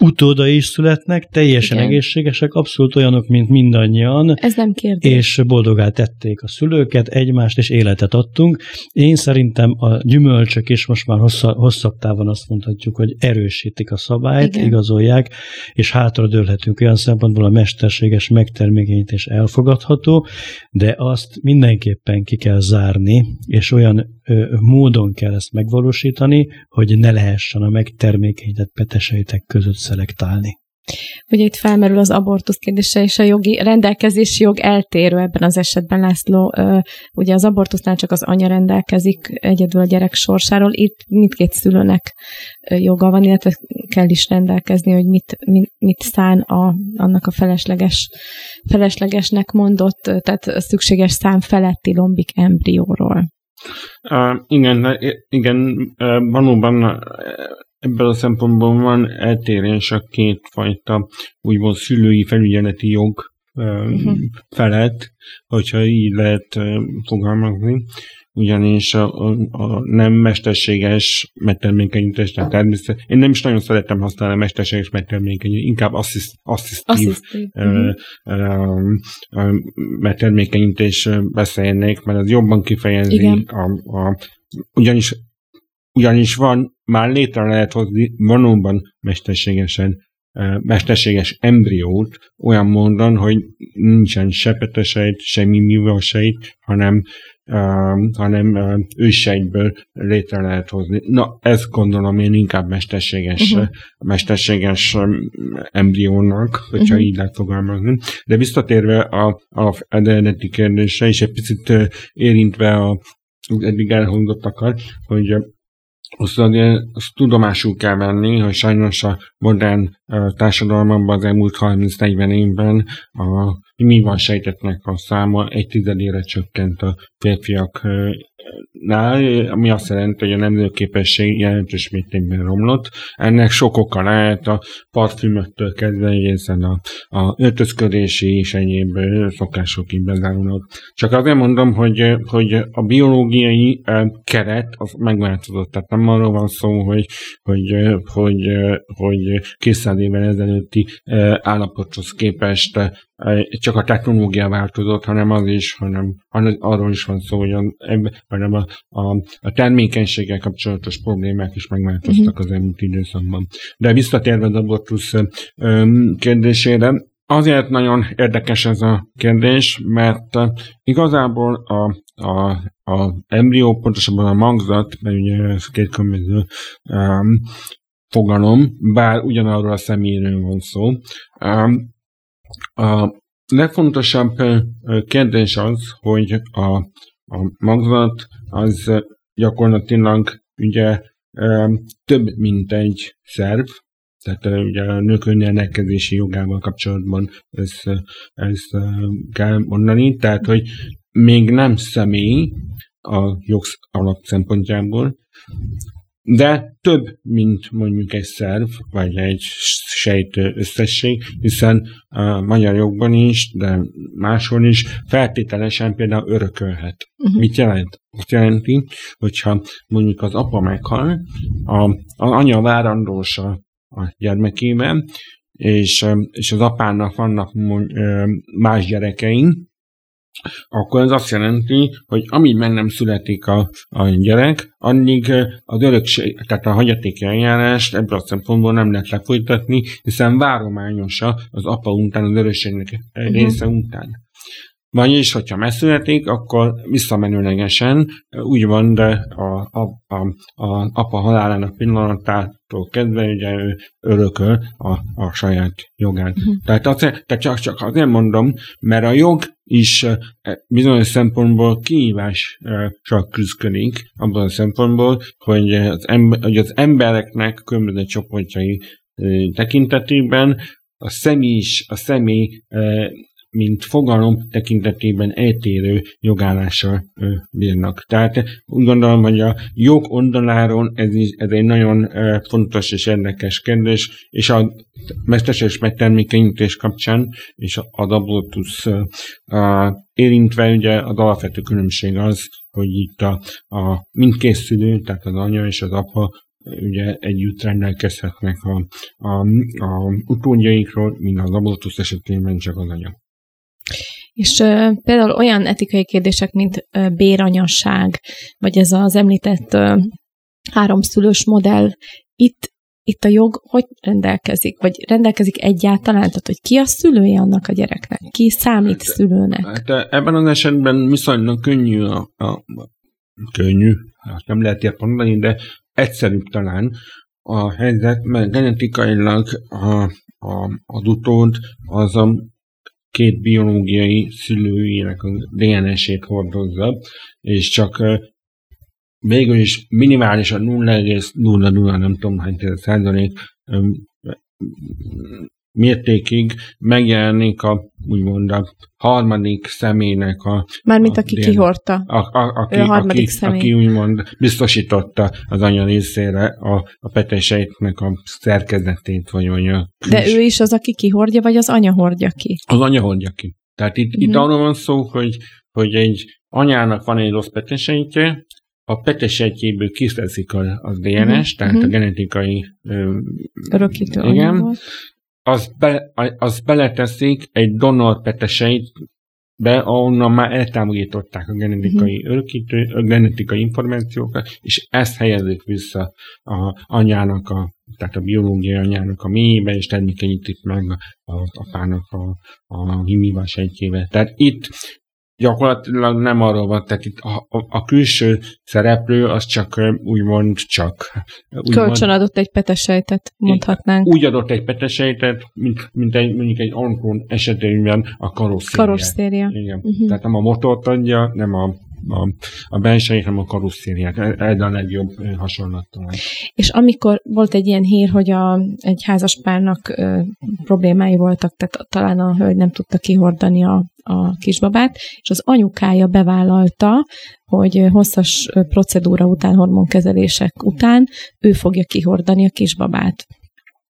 utóda is születnek, teljesen Igen. egészségesek, abszolút olyanok, mint mindannyian. Ez nem kérdés. És boldogá tették a szülőket, egymást, és életet adtunk. Én szerintem a gyümölcsök is most már hosszabb, hosszabb távon azt mondhatjuk, hogy erősítik a szabályt, Igen. igazolják, és hátradőlhetünk olyan szempontból a mesterséges megtermékenyítés elfogadható, de azt mindenképpen ki kell zárni, és olyan módon kell ezt megvalósítani, hogy ne lehessen a megtermékenyített petesejtek között szelektálni. Ugye itt felmerül az abortusz kérdése, és a jogi rendelkezési jog eltérő ebben az esetben, László. Ugye az abortusznál csak az anya rendelkezik egyedül a gyerek sorsáról, itt mindkét szülőnek joga van, illetve kell is rendelkezni, hogy mit, mit, mit szán a, annak a felesleges, feleslegesnek mondott, tehát szükséges szám feletti lombik embrióról. Uh, igen, igen, uh, valóban Ebből a szempontból van eltérés a kétfajta úgymond szülői felügyeleti jog uh-huh. felett, hogyha így lehet fogalmazni, ugyanis a, a, a nem mesterséges megtermékenyítés, tehát természetesen, én nem is nagyon szeretem használni a mesterséges megtermékenyítést, inkább assziszt, asszisztív, asszisztív. Uh, uh, megtermékenyítés beszélnék, mert az jobban kifejezi a, a ugyanis ugyanis van, már létre lehet hozni valóban mesterségesen mesterséges embriót olyan módon, hogy nincsen se petesejt, semmi művelsejt, hanem, uh, hanem uh, ősejtből létre lehet hozni. Na, ezt gondolom én inkább mesterséges, uh-huh. mesterséges embriónak, hogyha uh-huh. így lehet fogalmazni. De visszatérve a, a eredeti kérdésre, és egy picit érintve a eddig elhangzottakat, hogy azt, azt tudomásul kell venni, hogy sajnos a modern társadalomban az elmúlt 30-40 évben a van sejtetnek a száma egy tizedére csökkent a férfiak nál, ami azt jelenti, hogy a nemzőképesség jelentős mértékben romlott. Ennek sok oka lehet a parfümöktől kezdve egészen a, a öltözködési és egyéb szokások bezárulnak. Csak azért mondom, hogy, hogy a biológiai keret az megváltozott. Tehát nem arról van szó, hogy, hogy, hogy, hogy 200 évvel ezelőtti állapothoz képest csak a technológia változott, hanem az is, hanem, hanem arról is van szó, hogy a, hanem a, a, a termékenységgel kapcsolatos problémák is megváltoztak uh-huh. az elmúlt időszakban. De visszatérve az abortusz kérdésére, Azért nagyon érdekes ez a kérdés, mert igazából a, a, a embrió, pontosabban a magzat, mert ugye ez két különböző um, fogalom, bár ugyanarról a személyről van szó. A legfontosabb kérdés az, hogy a, a magzat az gyakorlatilag ugye több, mint egy szerv, tehát ugye a nők önrendelkezési jogával kapcsolatban ezt, ezt kell mondani, tehát hogy még nem személy a jog alap szempontjából, de több, mint mondjuk egy szerv, vagy egy sejt összesség, hiszen a magyar jogban is, de máshol is feltételesen például örökölhet. Uh-huh. Mit jelent? Azt jelenti, hogyha mondjuk az apa meghal, a, az anya várandósa a gyermekében, és, és az apának vannak más gyerekeink, akkor ez azt jelenti, hogy amíg meg nem születik a, a gyerek, addig az örökség, tehát a hagyatéki eljárást ebből a szempontból nem lehet lefolytatni, hiszen várományosa az apa után, az örökségnek uh-huh. része után. Vagyis, hogyha megszületik, akkor visszamenőlegesen úgy van, de a, a, a, a apa halálának pillanatától kezdve ugye ő örököl a, a saját jogát. Uh-huh. Tehát, azért, tehát csak, csak azért mondom, mert a jog is bizonyos szempontból kihívással küzdik, abban a szempontból, hogy az, ember, hogy az embereknek különböző csoportjai tekintetében a személy is, a személy mint fogalom tekintetében eltérő jogállással bírnak. Tehát úgy gondolom, hogy a jog oldaláról ez, is, ez egy nagyon fontos és érdekes kérdés, és a mesterséges megtermékenyítés kapcsán és az abortusz érintve ugye az alapvető különbség az, hogy itt a, a mindkét szülő, tehát az anya és az apa ugye együtt rendelkezhetnek a, a, a utódjaikról, mint az abortusz esetében csak az anya. És uh, például olyan etikai kérdések, mint uh, béranyasság, vagy ez az említett uh, háromszülős modell, itt, itt a jog hogy rendelkezik? Vagy rendelkezik egyáltalán? Tehát, hogy ki a szülője annak a gyereknek? Ki számít hát, szülőnek? Hát ebben az esetben viszonylag könnyű a, a könnyű, hát nem lehet ilyet mondani, de egyszerűbb talán a helyzet, mert genetikailag a, a, az utód az a két biológiai szülőjének a DNS-ét hordozza, és csak végül is minimálisan 0,00 nem tudom hány százalék mértékig megjelenik a úgymond a harmadik személynek a... Mármint aki dél, kihordta. A, a, aki, a harmadik aki, személy. aki úgymond biztosította az anya részére a, a petesejtnek a szerkezetét, vagy olyan. De ő is az, aki kihordja, vagy az anya hordja ki? Az anya hordja ki. Tehát itt, mm-hmm. itt mhm. arról van szó, hogy, hogy egy anyának van egy rossz petesejtje, a petesejtjéből kiszeszik a, a DNS, mm-hmm. tehát mm-hmm. a genetikai örökítő igen, anyagot az, be, az beleteszik egy donor peteseit be, ahonnan már eltámogították a genetikai uh-huh. örökítő, a genetikai információkat, és ezt helyezik vissza a anyának, a, tehát a biológiai anyának a mélyébe, és termékenyítik meg a apának a, a himivas sejtjével. Tehát itt gyakorlatilag nem arról van, tehát itt a, a, a külső szereplő az csak úgymond csak. Úgymond, Kölcsön adott egy petesejtet, mondhatnánk. Úgy adott egy petesejtet, mint, mint egy, mondjuk egy Ankron esetében a karosszéria. Karosszéria. Igen. Uh-huh. Tehát nem a motort adja, nem a a, a belsejét, hanem a karosszériát. Ez a legjobb hasonlat talán. És amikor volt egy ilyen hír, hogy a, egy házaspárnak ö, problémái voltak, tehát talán a hölgy nem tudta kihordani a, a kisbabát, és az anyukája bevállalta, hogy hosszas procedúra után, hormonkezelések után ő fogja kihordani a kisbabát.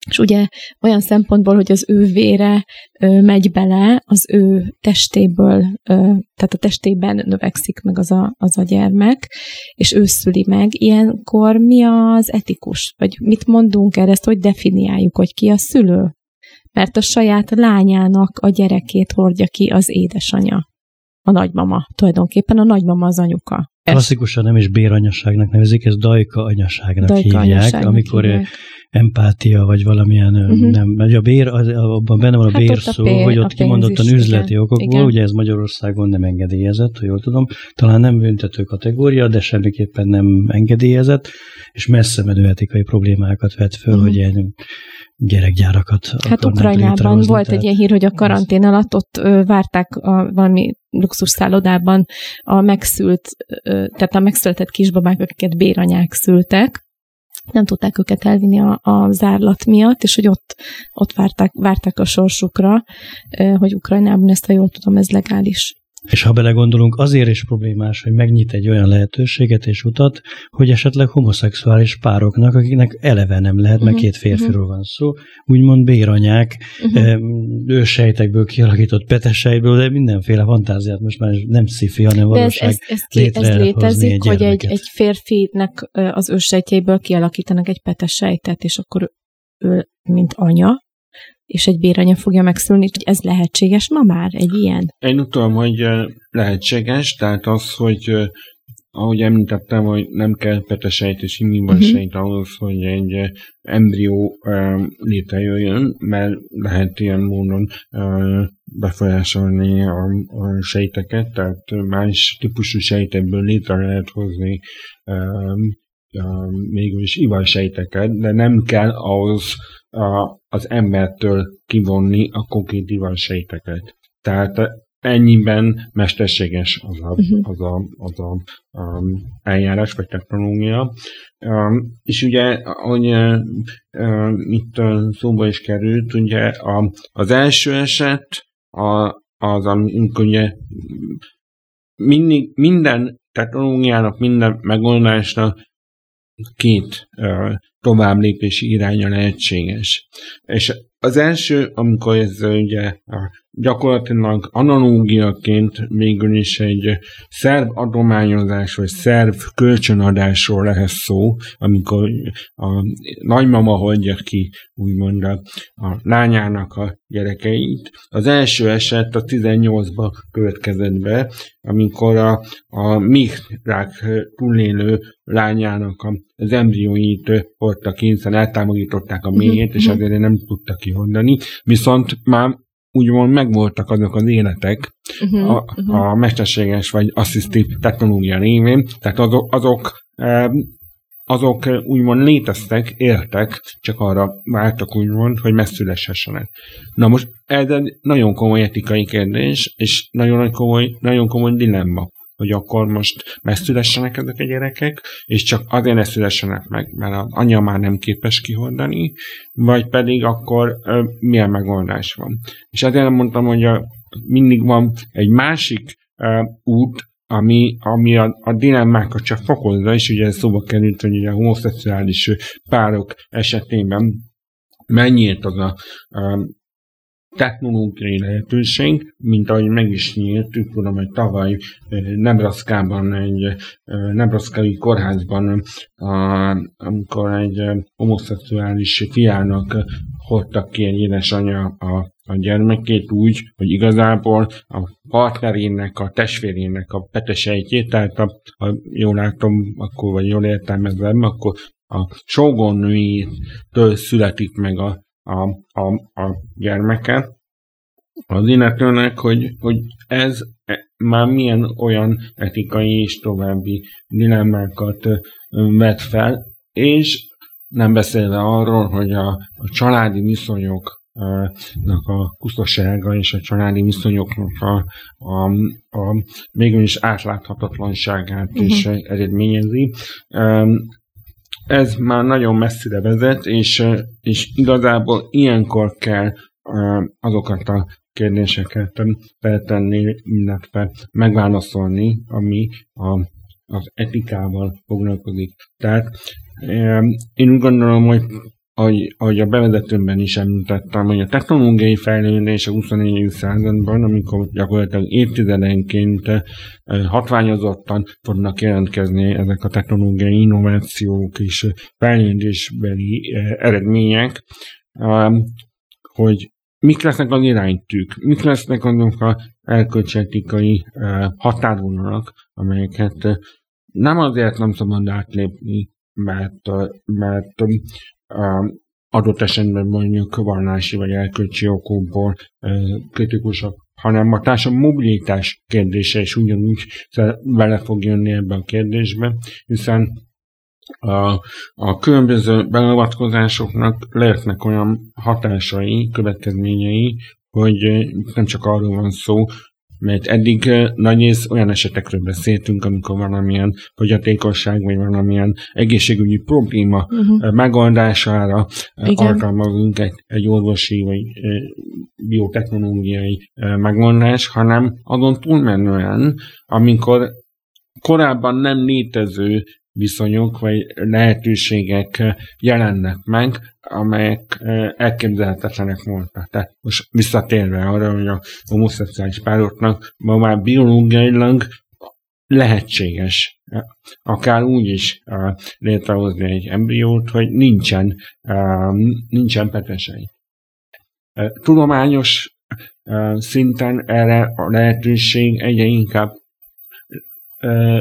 És ugye olyan szempontból, hogy az ő vére ö, megy bele, az ő testéből, ö, tehát a testében növekszik meg az a, az a gyermek, és ő szüli meg. Ilyenkor mi az etikus? Vagy mit mondunk erre, ezt hogy definiáljuk, hogy ki a szülő? Mert a saját lányának a gyerekét hordja ki az édesanyja. A nagymama. Tulajdonképpen a nagymama az anyuka. Klasszikusan nem is béranyaságnak nevezik, ez dajka anyaságnak dajka hívják, anyaságnak amikor hívják empátia, vagy valamilyen, uh-huh. nem, a bér, az, abban benne van a hát bér szó, pér, hogy ott kimondottan üzleti igen. okokból, igen. ugye ez Magyarországon nem engedélyezett, ha jól tudom, talán nem büntető kategória, de semmiképpen nem engedélyezett, és messze menő etikai problémákat vet föl, uh-huh. hogy ilyen gyerekgyárakat Hát Ukrajnában volt tehát... egy ilyen hír, hogy a karantén alatt ott ö, várták a valami luxus szállodában a megszült, tehát a megszületett kisbabák, akiket béranyák szültek, nem tudták őket elvinni a, a zárlat miatt, és hogy ott, ott várták, várták a sorsukra, hogy Ukrajnában ezt, ha jól tudom, ez legális. És ha belegondolunk, azért is problémás, hogy megnyit egy olyan lehetőséget és utat, hogy esetleg homoszexuális pároknak, akiknek eleve nem lehet, mert mhm, két férfiról uh-huh. van szó, úgymond béranyák, uh-huh. ősejtekből kialakított petesejből, de mindenféle fantáziát most már nem szifi, hanem valóság ez, ez, ez, létre ez létezik, egy hogy egy, egy férfinek az ősejtjeiből kialakítanak egy petesejtet, és akkor ő, mint anya, és egy béranya fogja megszülni, hogy ez lehetséges ma már, egy ilyen? Én tudom, hogy lehetséges, tehát az, hogy ahogy említettem, hogy nem kell petesejt és immunbasejt uh-huh. ahhoz, hogy egy embrió uh, létrejöjjön, mert lehet ilyen módon befolyásolni a, a sejteket, tehát más típusú sejtekből létre lehet hozni mégis ivarsejteket, de nem kell ahhoz a, az embertől kivonni a konkrét ivarsejteket. Tehát ennyiben mesterséges az a, uh-huh. az a, az a um, eljárás vagy technológia. Um, és ugye, ahogy uh, uh, itt uh, szóba is került, ugye a, az első eset a, az, amikor ugye mindig, minden technológiának, minden megoldásnak két uh, tovább lépési iránya lehetséges. És az első, amikor ez ugye gyakorlatilag analógiaként végül is egy szerv adományozás vagy szerv kölcsönadásról lehet szó, amikor a nagymama hagyja ki úgymond a, a lányának a gyerekeit. Az első eset a 18-ba következett be, amikor a, a mihrák túlélő lányának az embrióit hordta kényszer, eltámogították a mélyét, és mhm. ezért nem tudta kihordani. Viszont már úgymond megvoltak azok az életek uh-huh, a, uh-huh. a mesterséges vagy asszisztív technológia révén, tehát azok, azok e, azok úgymond léteztek, éltek, csak arra vártak úgymond, hogy messzüleshessenek. Na most ez egy nagyon komoly etikai kérdés, és nagyon komoly, nagyon komoly dilemma hogy akkor most megszülessenek ezek a gyerekek, és csak azért ne szülessenek meg, mert az anya már nem képes kihordani, vagy pedig akkor ö, milyen megoldás van. És ezért mondtam, hogy a, mindig van egy másik ö, út, ami, ami a, a dilemmákat csak fokozza, és ugye szóba került, hogy ugye a homoszexuális párok esetében mennyiért az a, a technológiai lehetőség, mint ahogy meg is nyílt, tudom, hogy tavaly Nebraskában, egy Nebraskai kórházban, amikor egy homoszexuális fiának hordtak ki egy édesanyja a, a gyermekét úgy, hogy igazából a partnerének, a testvérének a petesejtjét, tehát a, ha jól látom, akkor, vagy jól értelmezem, akkor a sógornőjétől születik meg a, a, a, a gyermeket, az illetőnek, hogy, hogy ez már milyen olyan etikai és további dilemmákat vet fel, és nem beszélve arról, hogy a, a családi viszonyok a kusztasága és a családi viszonyoknak a, a, a mégis átláthatatlanságát uh-huh. is eredményezi. Ez már nagyon messzire vezet, és, és igazából ilyenkor kell azokat a kérdéseket feltenni, illetve megválaszolni, ami a, az etikával foglalkozik. Tehát én úgy gondolom, hogy ahogy, ahogy a bevezetőmben is említettem, hogy a technológiai fejlődés a 24. században, amikor gyakorlatilag évtizedenként hatványozottan fognak jelentkezni ezek a technológiai innovációk és fejlődésbeli eredmények, hogy mik lesznek az iránytűk, mik lesznek azok a elkölcsetikai határvonalak, amelyeket nem azért nem szabad átlépni, mert, mert adott esetben mondjuk vallási vagy elkölcsi okokból kritikusak, hanem a társadalom mobilitás kérdése is ugyanúgy bele fog jönni ebbe a kérdésbe, hiszen a, a különböző beavatkozásoknak lehetnek olyan hatásai, következményei, hogy nem csak arról van szó, mert eddig nagy rész olyan esetekről beszéltünk, amikor valamilyen fogyatékosság, vagy valamilyen egészségügyi probléma uh-huh. megoldására Igen. alkalmazunk egy, egy orvosi vagy biotechnológiai megoldás, hanem azon túlmenően, amikor korábban nem létező viszonyok vagy lehetőségek jelennek meg, amelyek elképzelhetetlenek voltak. Tehát most visszatérve arra, hogy a homoszexuális pároknak ma már biológiailag lehetséges akár úgy is létrehozni egy embriót, hogy nincsen, nincsen petesei. Tudományos szinten erre a lehetőség egyre inkább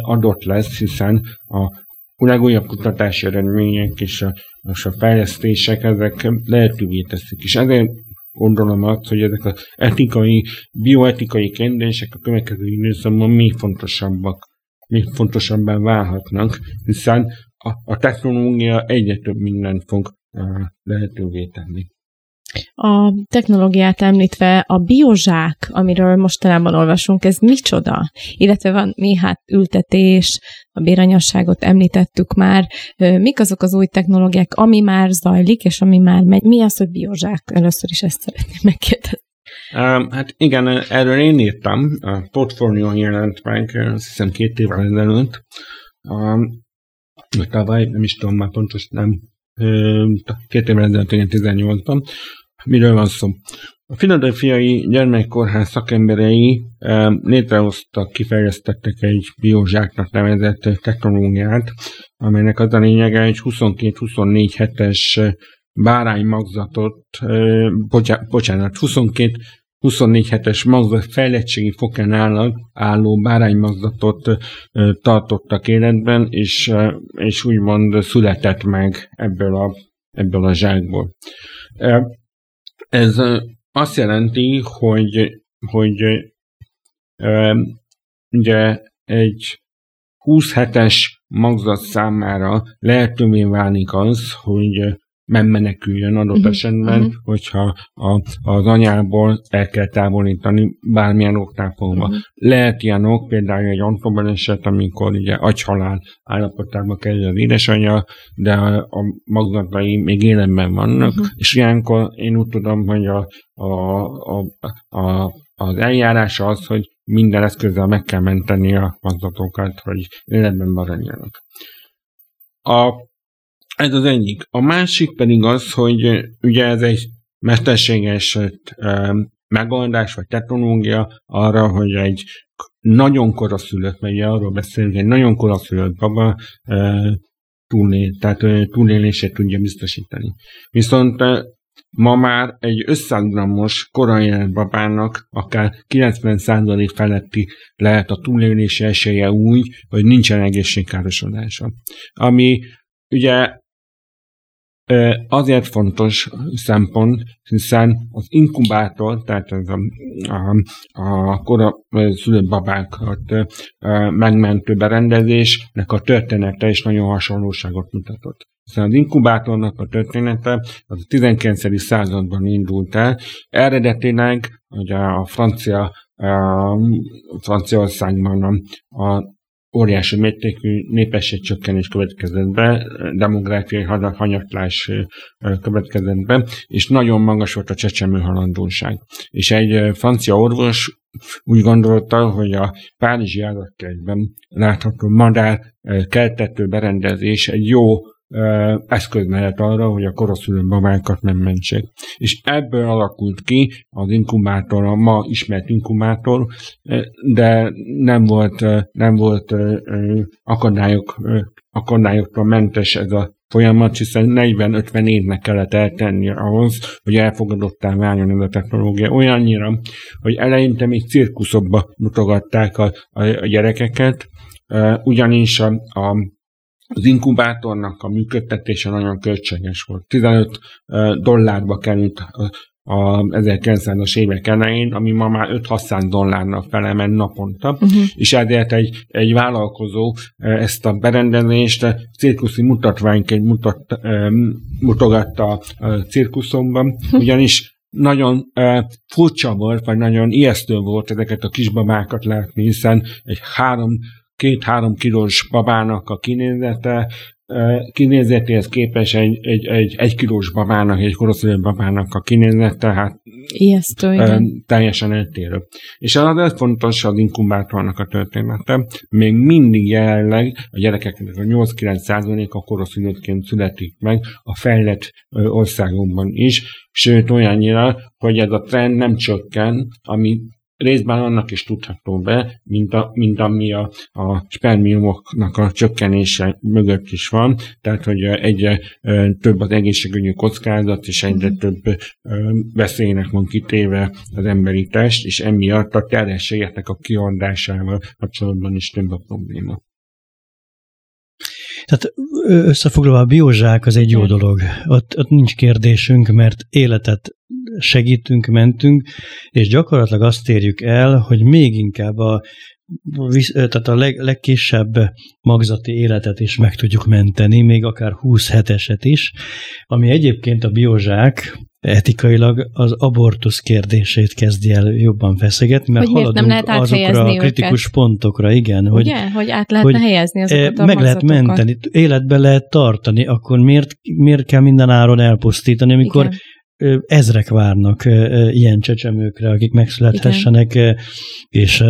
adott lesz, hiszen a legújabb kutatási eredmények és a, és a fejlesztések, ezek lehetővé teszik. És ezért gondolom azt, hogy ezek az etikai, bioetikai kérdések a következő időszakban még fontosabbak, még fontosabbá válhatnak, hiszen a, a technológia egyre több mindent fog uh, lehetővé tenni. A technológiát említve a biozsák, amiről mostanában olvasunk, ez micsoda? Illetve van hát ültetés, a béranyasságot említettük már. Mik azok az új technológiák, ami már zajlik, és ami már megy? Mi az, hogy biozsák? Először is ezt szeretném megkérdezni. Hát igen, erről én írtam. A portfólió jelent meg, azt hiszem két évvel ezelőtt. Tavaly, nem is tudom már pontos, nem, két évvel ezelőtt, 18-ban. Miről van szó? A Filadelfiai Gyermekkórház szakemberei létrehoztak, kifejlesztettek egy biozsáknak nevezett technológiát, amelynek az a lényege egy 22-24 hetes báránymagzatot, bocsánat, 22 24 hetes magzat fejlettségi fokán álló, álló báránymagzatot tartottak életben, és, és úgymond született meg ebből a, ebből a zsákból. Ez azt jelenti, hogy, hogy ugye egy 20 hetes magzat számára lehetővé válik az, hogy meneküljön adott uh-huh. esetben, uh-huh. hogyha a, az anyából el kell távolítani bármilyen oktápolva. Uh-huh. Lehet ilyen ok, például egy ontoban eset, amikor ugye agyhalál állapotába kerül az édesanyja, de a, a magzatai még életben vannak, uh-huh. és ilyenkor én úgy tudom, hogy a, a, a, a, az eljárás az, hogy minden eszközzel meg kell menteni a magzatokat, hogy életben maradjanak. A ez az egyik. A másik pedig az, hogy ugye ez egy mesterséges megoldás vagy technológia arra, hogy egy nagyon koraszülött, mert ugye arról beszélünk, egy nagyon koraszülött baba túlél, tehát túlélését tudja biztosítani. Viszont ma már egy 500 grammos korai babának akár 90% feletti lehet a túlélési esélye úgy, hogy nincsen egészségkárosodása. Ami ugye Azért fontos szempont, hiszen az inkubátor, tehát az a, a, a kora szülött babákat megmentő berendezésnek a története is nagyon hasonlóságot mutatott. Hiszen az inkubátornak a története az a 19. században indult el. Eredetileg ugye a francia a Franciaországban a, a óriási mértékű népességcsökkenés következett be, demográfiai hanyatlás következett be, és nagyon magas volt a csecsemő halandóság. És egy francia orvos úgy gondolta, hogy a Párizsi állatkertben látható madár keltető berendezés egy jó eszköz lehet arra, hogy a koraszülő babákat nem mentsék. És ebből alakult ki az inkubátor, a ma ismert inkubátor, de nem volt, nem volt akadályok, akadályoktól mentes ez a folyamat, hiszen 40-50 évnek kellett eltenni ahhoz, hogy elfogadottá váljon ez a technológia. Olyannyira, hogy eleinte még cirkuszokba mutogatták a, a, a gyerekeket, ugyanis a, a az inkubátornak a működtetése nagyon költséges volt. 15 dollárba került a 1900-as évek elején, ami ma már 5-600 dollárnak felemel naponta, uh-huh. és ezért egy, egy vállalkozó ezt a berendezést cirkuszi mutatványként mutat, mutogatta a cirkuszomban, uh-huh. ugyanis nagyon uh, furcsa volt, vagy nagyon ijesztő volt ezeket a kisbabákat látni, hiszen egy három két-három kilós babának a kinézete, kinézetéhez képes egy, egy, egy, egy kilós babának, egy korosztályos babának a kinézete, hát Ijesztő, igen. teljesen eltérő. És az, fontos az inkubátornak a története. Még mindig jelenleg a gyerekeknek a 8-9% a koroszülöttként születik meg a fejlett országokban is, sőt olyannyira, hogy ez a trend nem csökken, ami részben annak is tudható be, mint, a, mint ami a, a spermiumoknak a csökkenése mögött is van, tehát hogy egyre több az egészségügyi kockázat, és egyre mhm. több veszélynek van kitéve az emberi test, és emiatt a terhességeknek a kiadásával kapcsolatban is több a probléma. Tehát összefoglalva a biozsák az egy jó dolog. Ott, ott nincs kérdésünk, mert életet segítünk, mentünk, és gyakorlatilag azt érjük el, hogy még inkább a tehát a leg, legkisebb magzati életet is meg tudjuk menteni, még akár 20 heteset is, ami egyébként a biozsák etikailag az abortusz kérdését kezdi el jobban feszegetni, mert hogy haladunk nem lehet azokra a kritikus őket? pontokra, igen. Hogy, Ugye? Hogy át lehetne hogy helyezni azokat a Meg lehet menteni, életbe lehet tartani, akkor miért, miért kell minden áron elpusztítani, amikor igen ezrek várnak ilyen csecsemőkre, akik megszülethessenek, Igen. és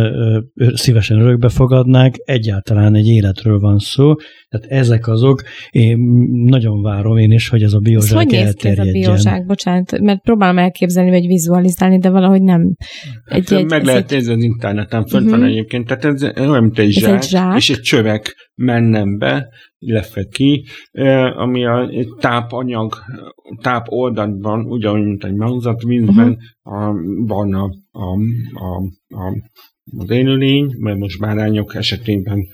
szívesen örökbe fogadnák. Egyáltalán egy életről van szó. Tehát ezek azok, én nagyon várom én is, hogy ez a biozsák hogy néz ki ez a biozsák? Bocsánat, mert próbálom elképzelni, vagy vizualizálni, de valahogy nem. Egy, hát, egy, meg lehet nézni az interneten, fönt uh-huh. van egyébként. Tehát ez olyan, mint egy, zsák, egy zsák, és egy csövek mennem be, illetve ki, ami a tápanyag, táp oldalban, ugyanúgy, mint egy magzatvízben, uh-huh. a, van a, a, a, a az élőlény, mert most bárányok esetében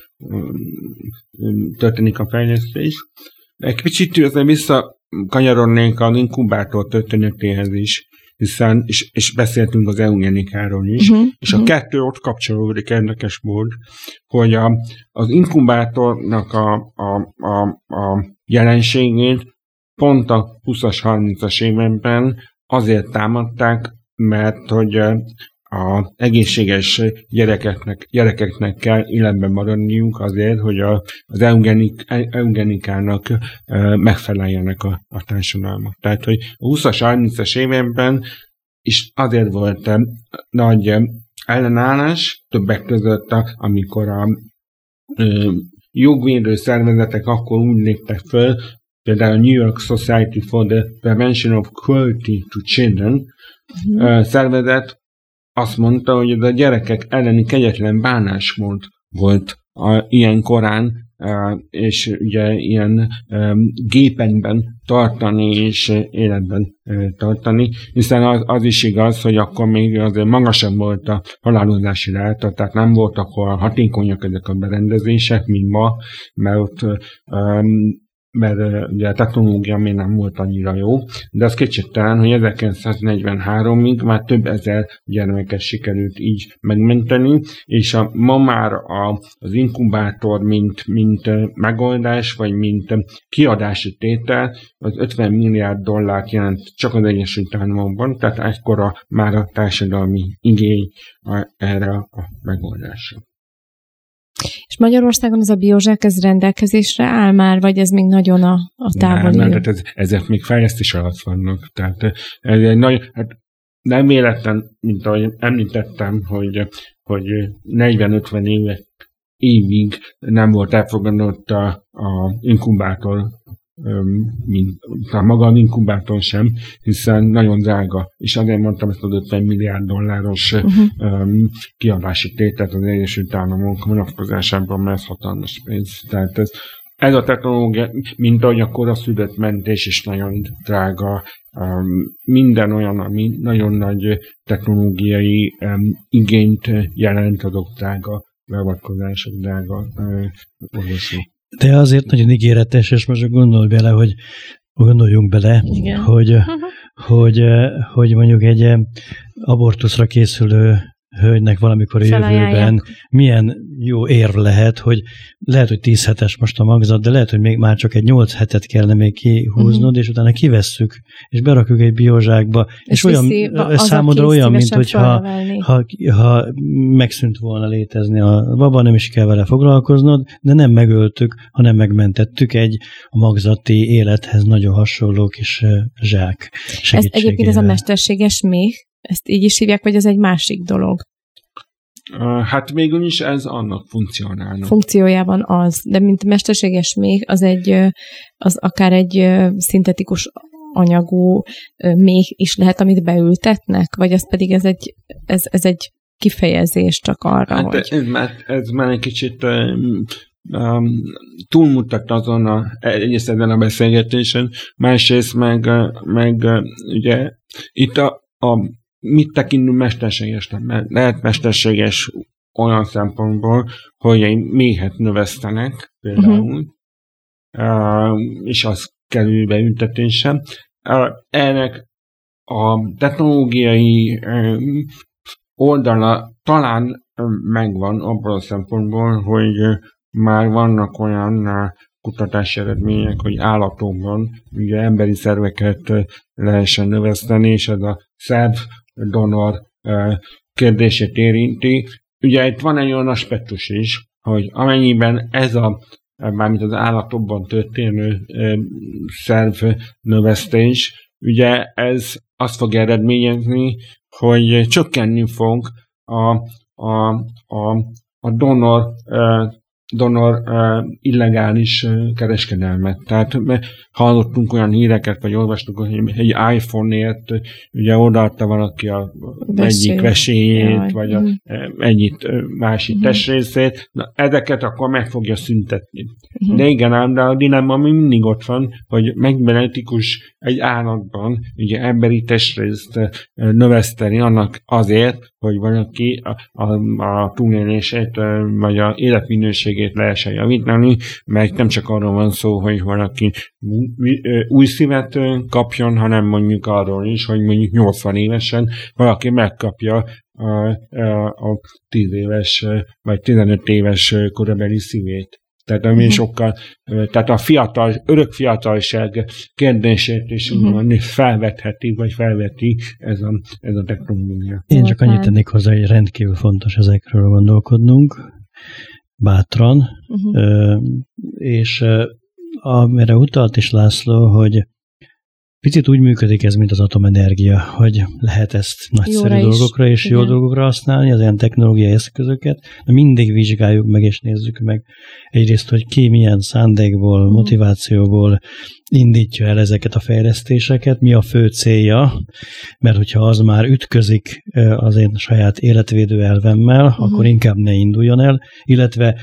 történik a fejlesztés. Egy kicsit vissza kanyarodnék az inkubátor történetéhez is. Hiszen, és, és beszéltünk az eugenikáról is, uh-huh, és uh-huh. a kettő ott kapcsolódik érdekes mód, hogy a, az inkubátornak a, a, a, a jelenségét pont a 20-as, 30-as években azért támadták, mert hogy a egészséges gyerekeknek, gyerekeknek kell életben maradniuk azért, hogy a, az eugenik, eugenikának e, megfeleljenek a, a társadalmak. Tehát, hogy a 20-as, 30-as években is azért volt nagy ellenállás, többek között, amikor a ö, jogvédő szervezetek akkor úgy léptek föl, például a New York Society for the Prevention of Cruelty to Children uh-huh. szervezet azt mondta, hogy ez a gyerekek elleni kegyetlen bánásmód volt a, ilyen korán, és ugye ilyen gépenben tartani és életben tartani, hiszen az, az is igaz, hogy akkor még azért magasabb volt a halálozási ráta, tehát nem voltak olyan hatékonyak ezek a berendezések, mint ma, mert ott mert ugye a technológia még nem volt annyira jó, de az kétségtelen, hogy 1943-ig már több ezer gyermeket sikerült így megmenteni, és a, ma már a, az inkubátor, mint, mint megoldás, vagy mint kiadási tétel, az 50 milliárd dollárt jelent csak az Egyesült Államokban, tehát egykora már a társadalmi igény erre a megoldásra. Magyarországon ez a biozsák, ez rendelkezésre áll már, vagy ez még nagyon a, a távoli? Nem, nem ez, ezek még fejlesztés alatt vannak. Tehát ez egy nagy, hát nem véletlen, mint ahogy említettem, hogy, hogy 40-50 évek évig nem volt elfogadott a, a inkubátor mint maga a inkubátor sem, hiszen nagyon drága, és azért mondtam ezt az 50 milliárd dolláros uh-huh. kiadási tétet az Egyesült Államok vonatkozásában, mert ez hatalmas pénz. Tehát ez, ez a technológia, mint ahogy a születmentés is nagyon drága, minden olyan, ami nagyon nagy technológiai igényt jelent, azok drága beavatkozások, drága uh, de azért nagyon ígéretes, és most gondolj bele, hogy gondoljunk bele, Igen. hogy, hogy, hogy mondjuk egy abortuszra készülő hölgynek valamikor a jövőben milyen jó érv lehet, hogy lehet, hogy 10 hetes most a magzat, de lehet, hogy még már csak egy 8 hetet kellene még kihúznod, uh-huh. és utána kivesszük, és berakjuk egy biozsákba, és, és olyan az, számodra olyan, mint hogyha ha, ha megszűnt volna létezni a baba, nem is kell vele foglalkoznod, de nem megöltük, hanem megmentettük egy a magzati élethez nagyon hasonló kis zsák Ez egyébként ez a mesterséges méh, ezt így is hívják, vagy ez egy másik dolog? Hát végül is ez annak funkcionálna. Funkciójában az, de mint mesterséges még, az egy, az akár egy szintetikus anyagú még is lehet, amit beültetnek, vagy az pedig ez egy, ez, ez egy kifejezés csak arra, hát hogy... Ez már, ez már egy kicsit um, túlmutat azon a, egyrészt ezen a beszélgetésen, másrészt meg, meg ugye itt a, a mit tekintünk mesterségesnek? Mert lehet mesterséges olyan szempontból, hogy egy méhet növesztenek például, uh-huh. uh, és az kerül beüntetésre. Uh, ennek a technológiai oldala talán megvan abból a szempontból, hogy már vannak olyan kutatási eredmények, hogy állatokban ugye emberi szerveket lehessen növeszteni, és ez a szerv donor kérdését érinti. Ugye itt van egy olyan aspektus is, hogy amennyiben ez a mármint az állatokban történő szerv növesztés, ugye ez azt fog eredményezni, hogy csökkenni fog a, a, a, a donor donor uh, illegális uh, kereskedelmet. Tehát hallottunk olyan híreket, vagy olvastuk, hogy egy iPhone-ért ugye odaadta valaki a Vesély. egyik vesélyét, Jaj. vagy a mm. egyik másik mm. testrészét. Na, ezeket akkor meg fogja szüntetni. Mm. De igen, ám, de a dilemma mindig ott van, hogy megbenetikus egy állatban ugye emberi testrészt növeszteni annak azért, hogy valaki a, a, a túlélését, vagy a életminőségét egészségét lehessen javítani, mert nem csak arról van szó, hogy valaki új szívet kapjon, hanem mondjuk arról is, hogy mondjuk 80 évesen valaki megkapja a, a, a 10 éves vagy 15 éves korabeli szívét. Tehát ami uh-huh. sokkal, tehát a fiatal, örök fiatalság kérdését is uh-huh. felvetheti, vagy felveti ez a, ez a technológia. Én csak annyit tennék hozzá, hogy rendkívül fontos ezekről gondolkodnunk, bátran, uh-huh. és amire utalt is László, hogy Picit úgy működik ez, mint az atomenergia, hogy lehet ezt nagyszerű Jóra dolgokra is, és igen. jó dolgokra használni, az ilyen technológiai eszközöket, de mindig vizsgáljuk meg és nézzük meg egyrészt, hogy ki milyen szándékból, mm. motivációból indítja el ezeket a fejlesztéseket, mi a fő célja, mert hogyha az már ütközik az én saját életvédő elvemmel, mm. akkor inkább ne induljon el, illetve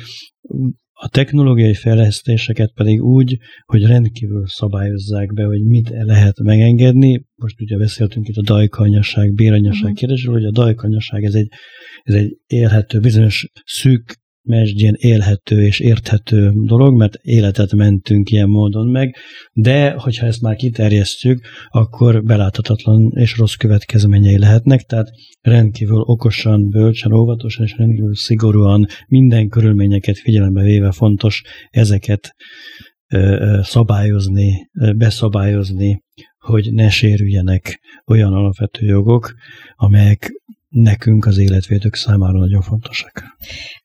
a technológiai fejlesztéseket pedig úgy, hogy rendkívül szabályozzák be, hogy mit lehet megengedni. Most ugye beszéltünk itt a dajkanyaság, béranyaság uh-huh. kérdésről, hogy a dajkanyaság ez egy, ez egy élhető, bizonyos szűk mesdjén élhető és érthető dolog, mert életet mentünk ilyen módon meg, de hogyha ezt már kiterjesztjük, akkor beláthatatlan és rossz következményei lehetnek, tehát rendkívül okosan, bölcsen, óvatosan és rendkívül szigorúan minden körülményeket figyelembe véve fontos ezeket szabályozni, beszabályozni, hogy ne sérüljenek olyan alapvető jogok, amelyek nekünk az életvédők számára nagyon fontosak.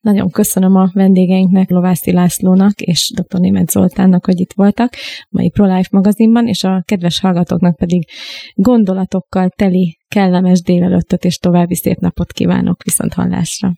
Nagyon köszönöm a vendégeinknek, Lovászi Lászlónak és dr. Német Zoltánnak, hogy itt voltak mai ProLife magazinban, és a kedves hallgatóknak pedig gondolatokkal teli, kellemes délelőttöt és további szép napot kívánok viszont hallásra.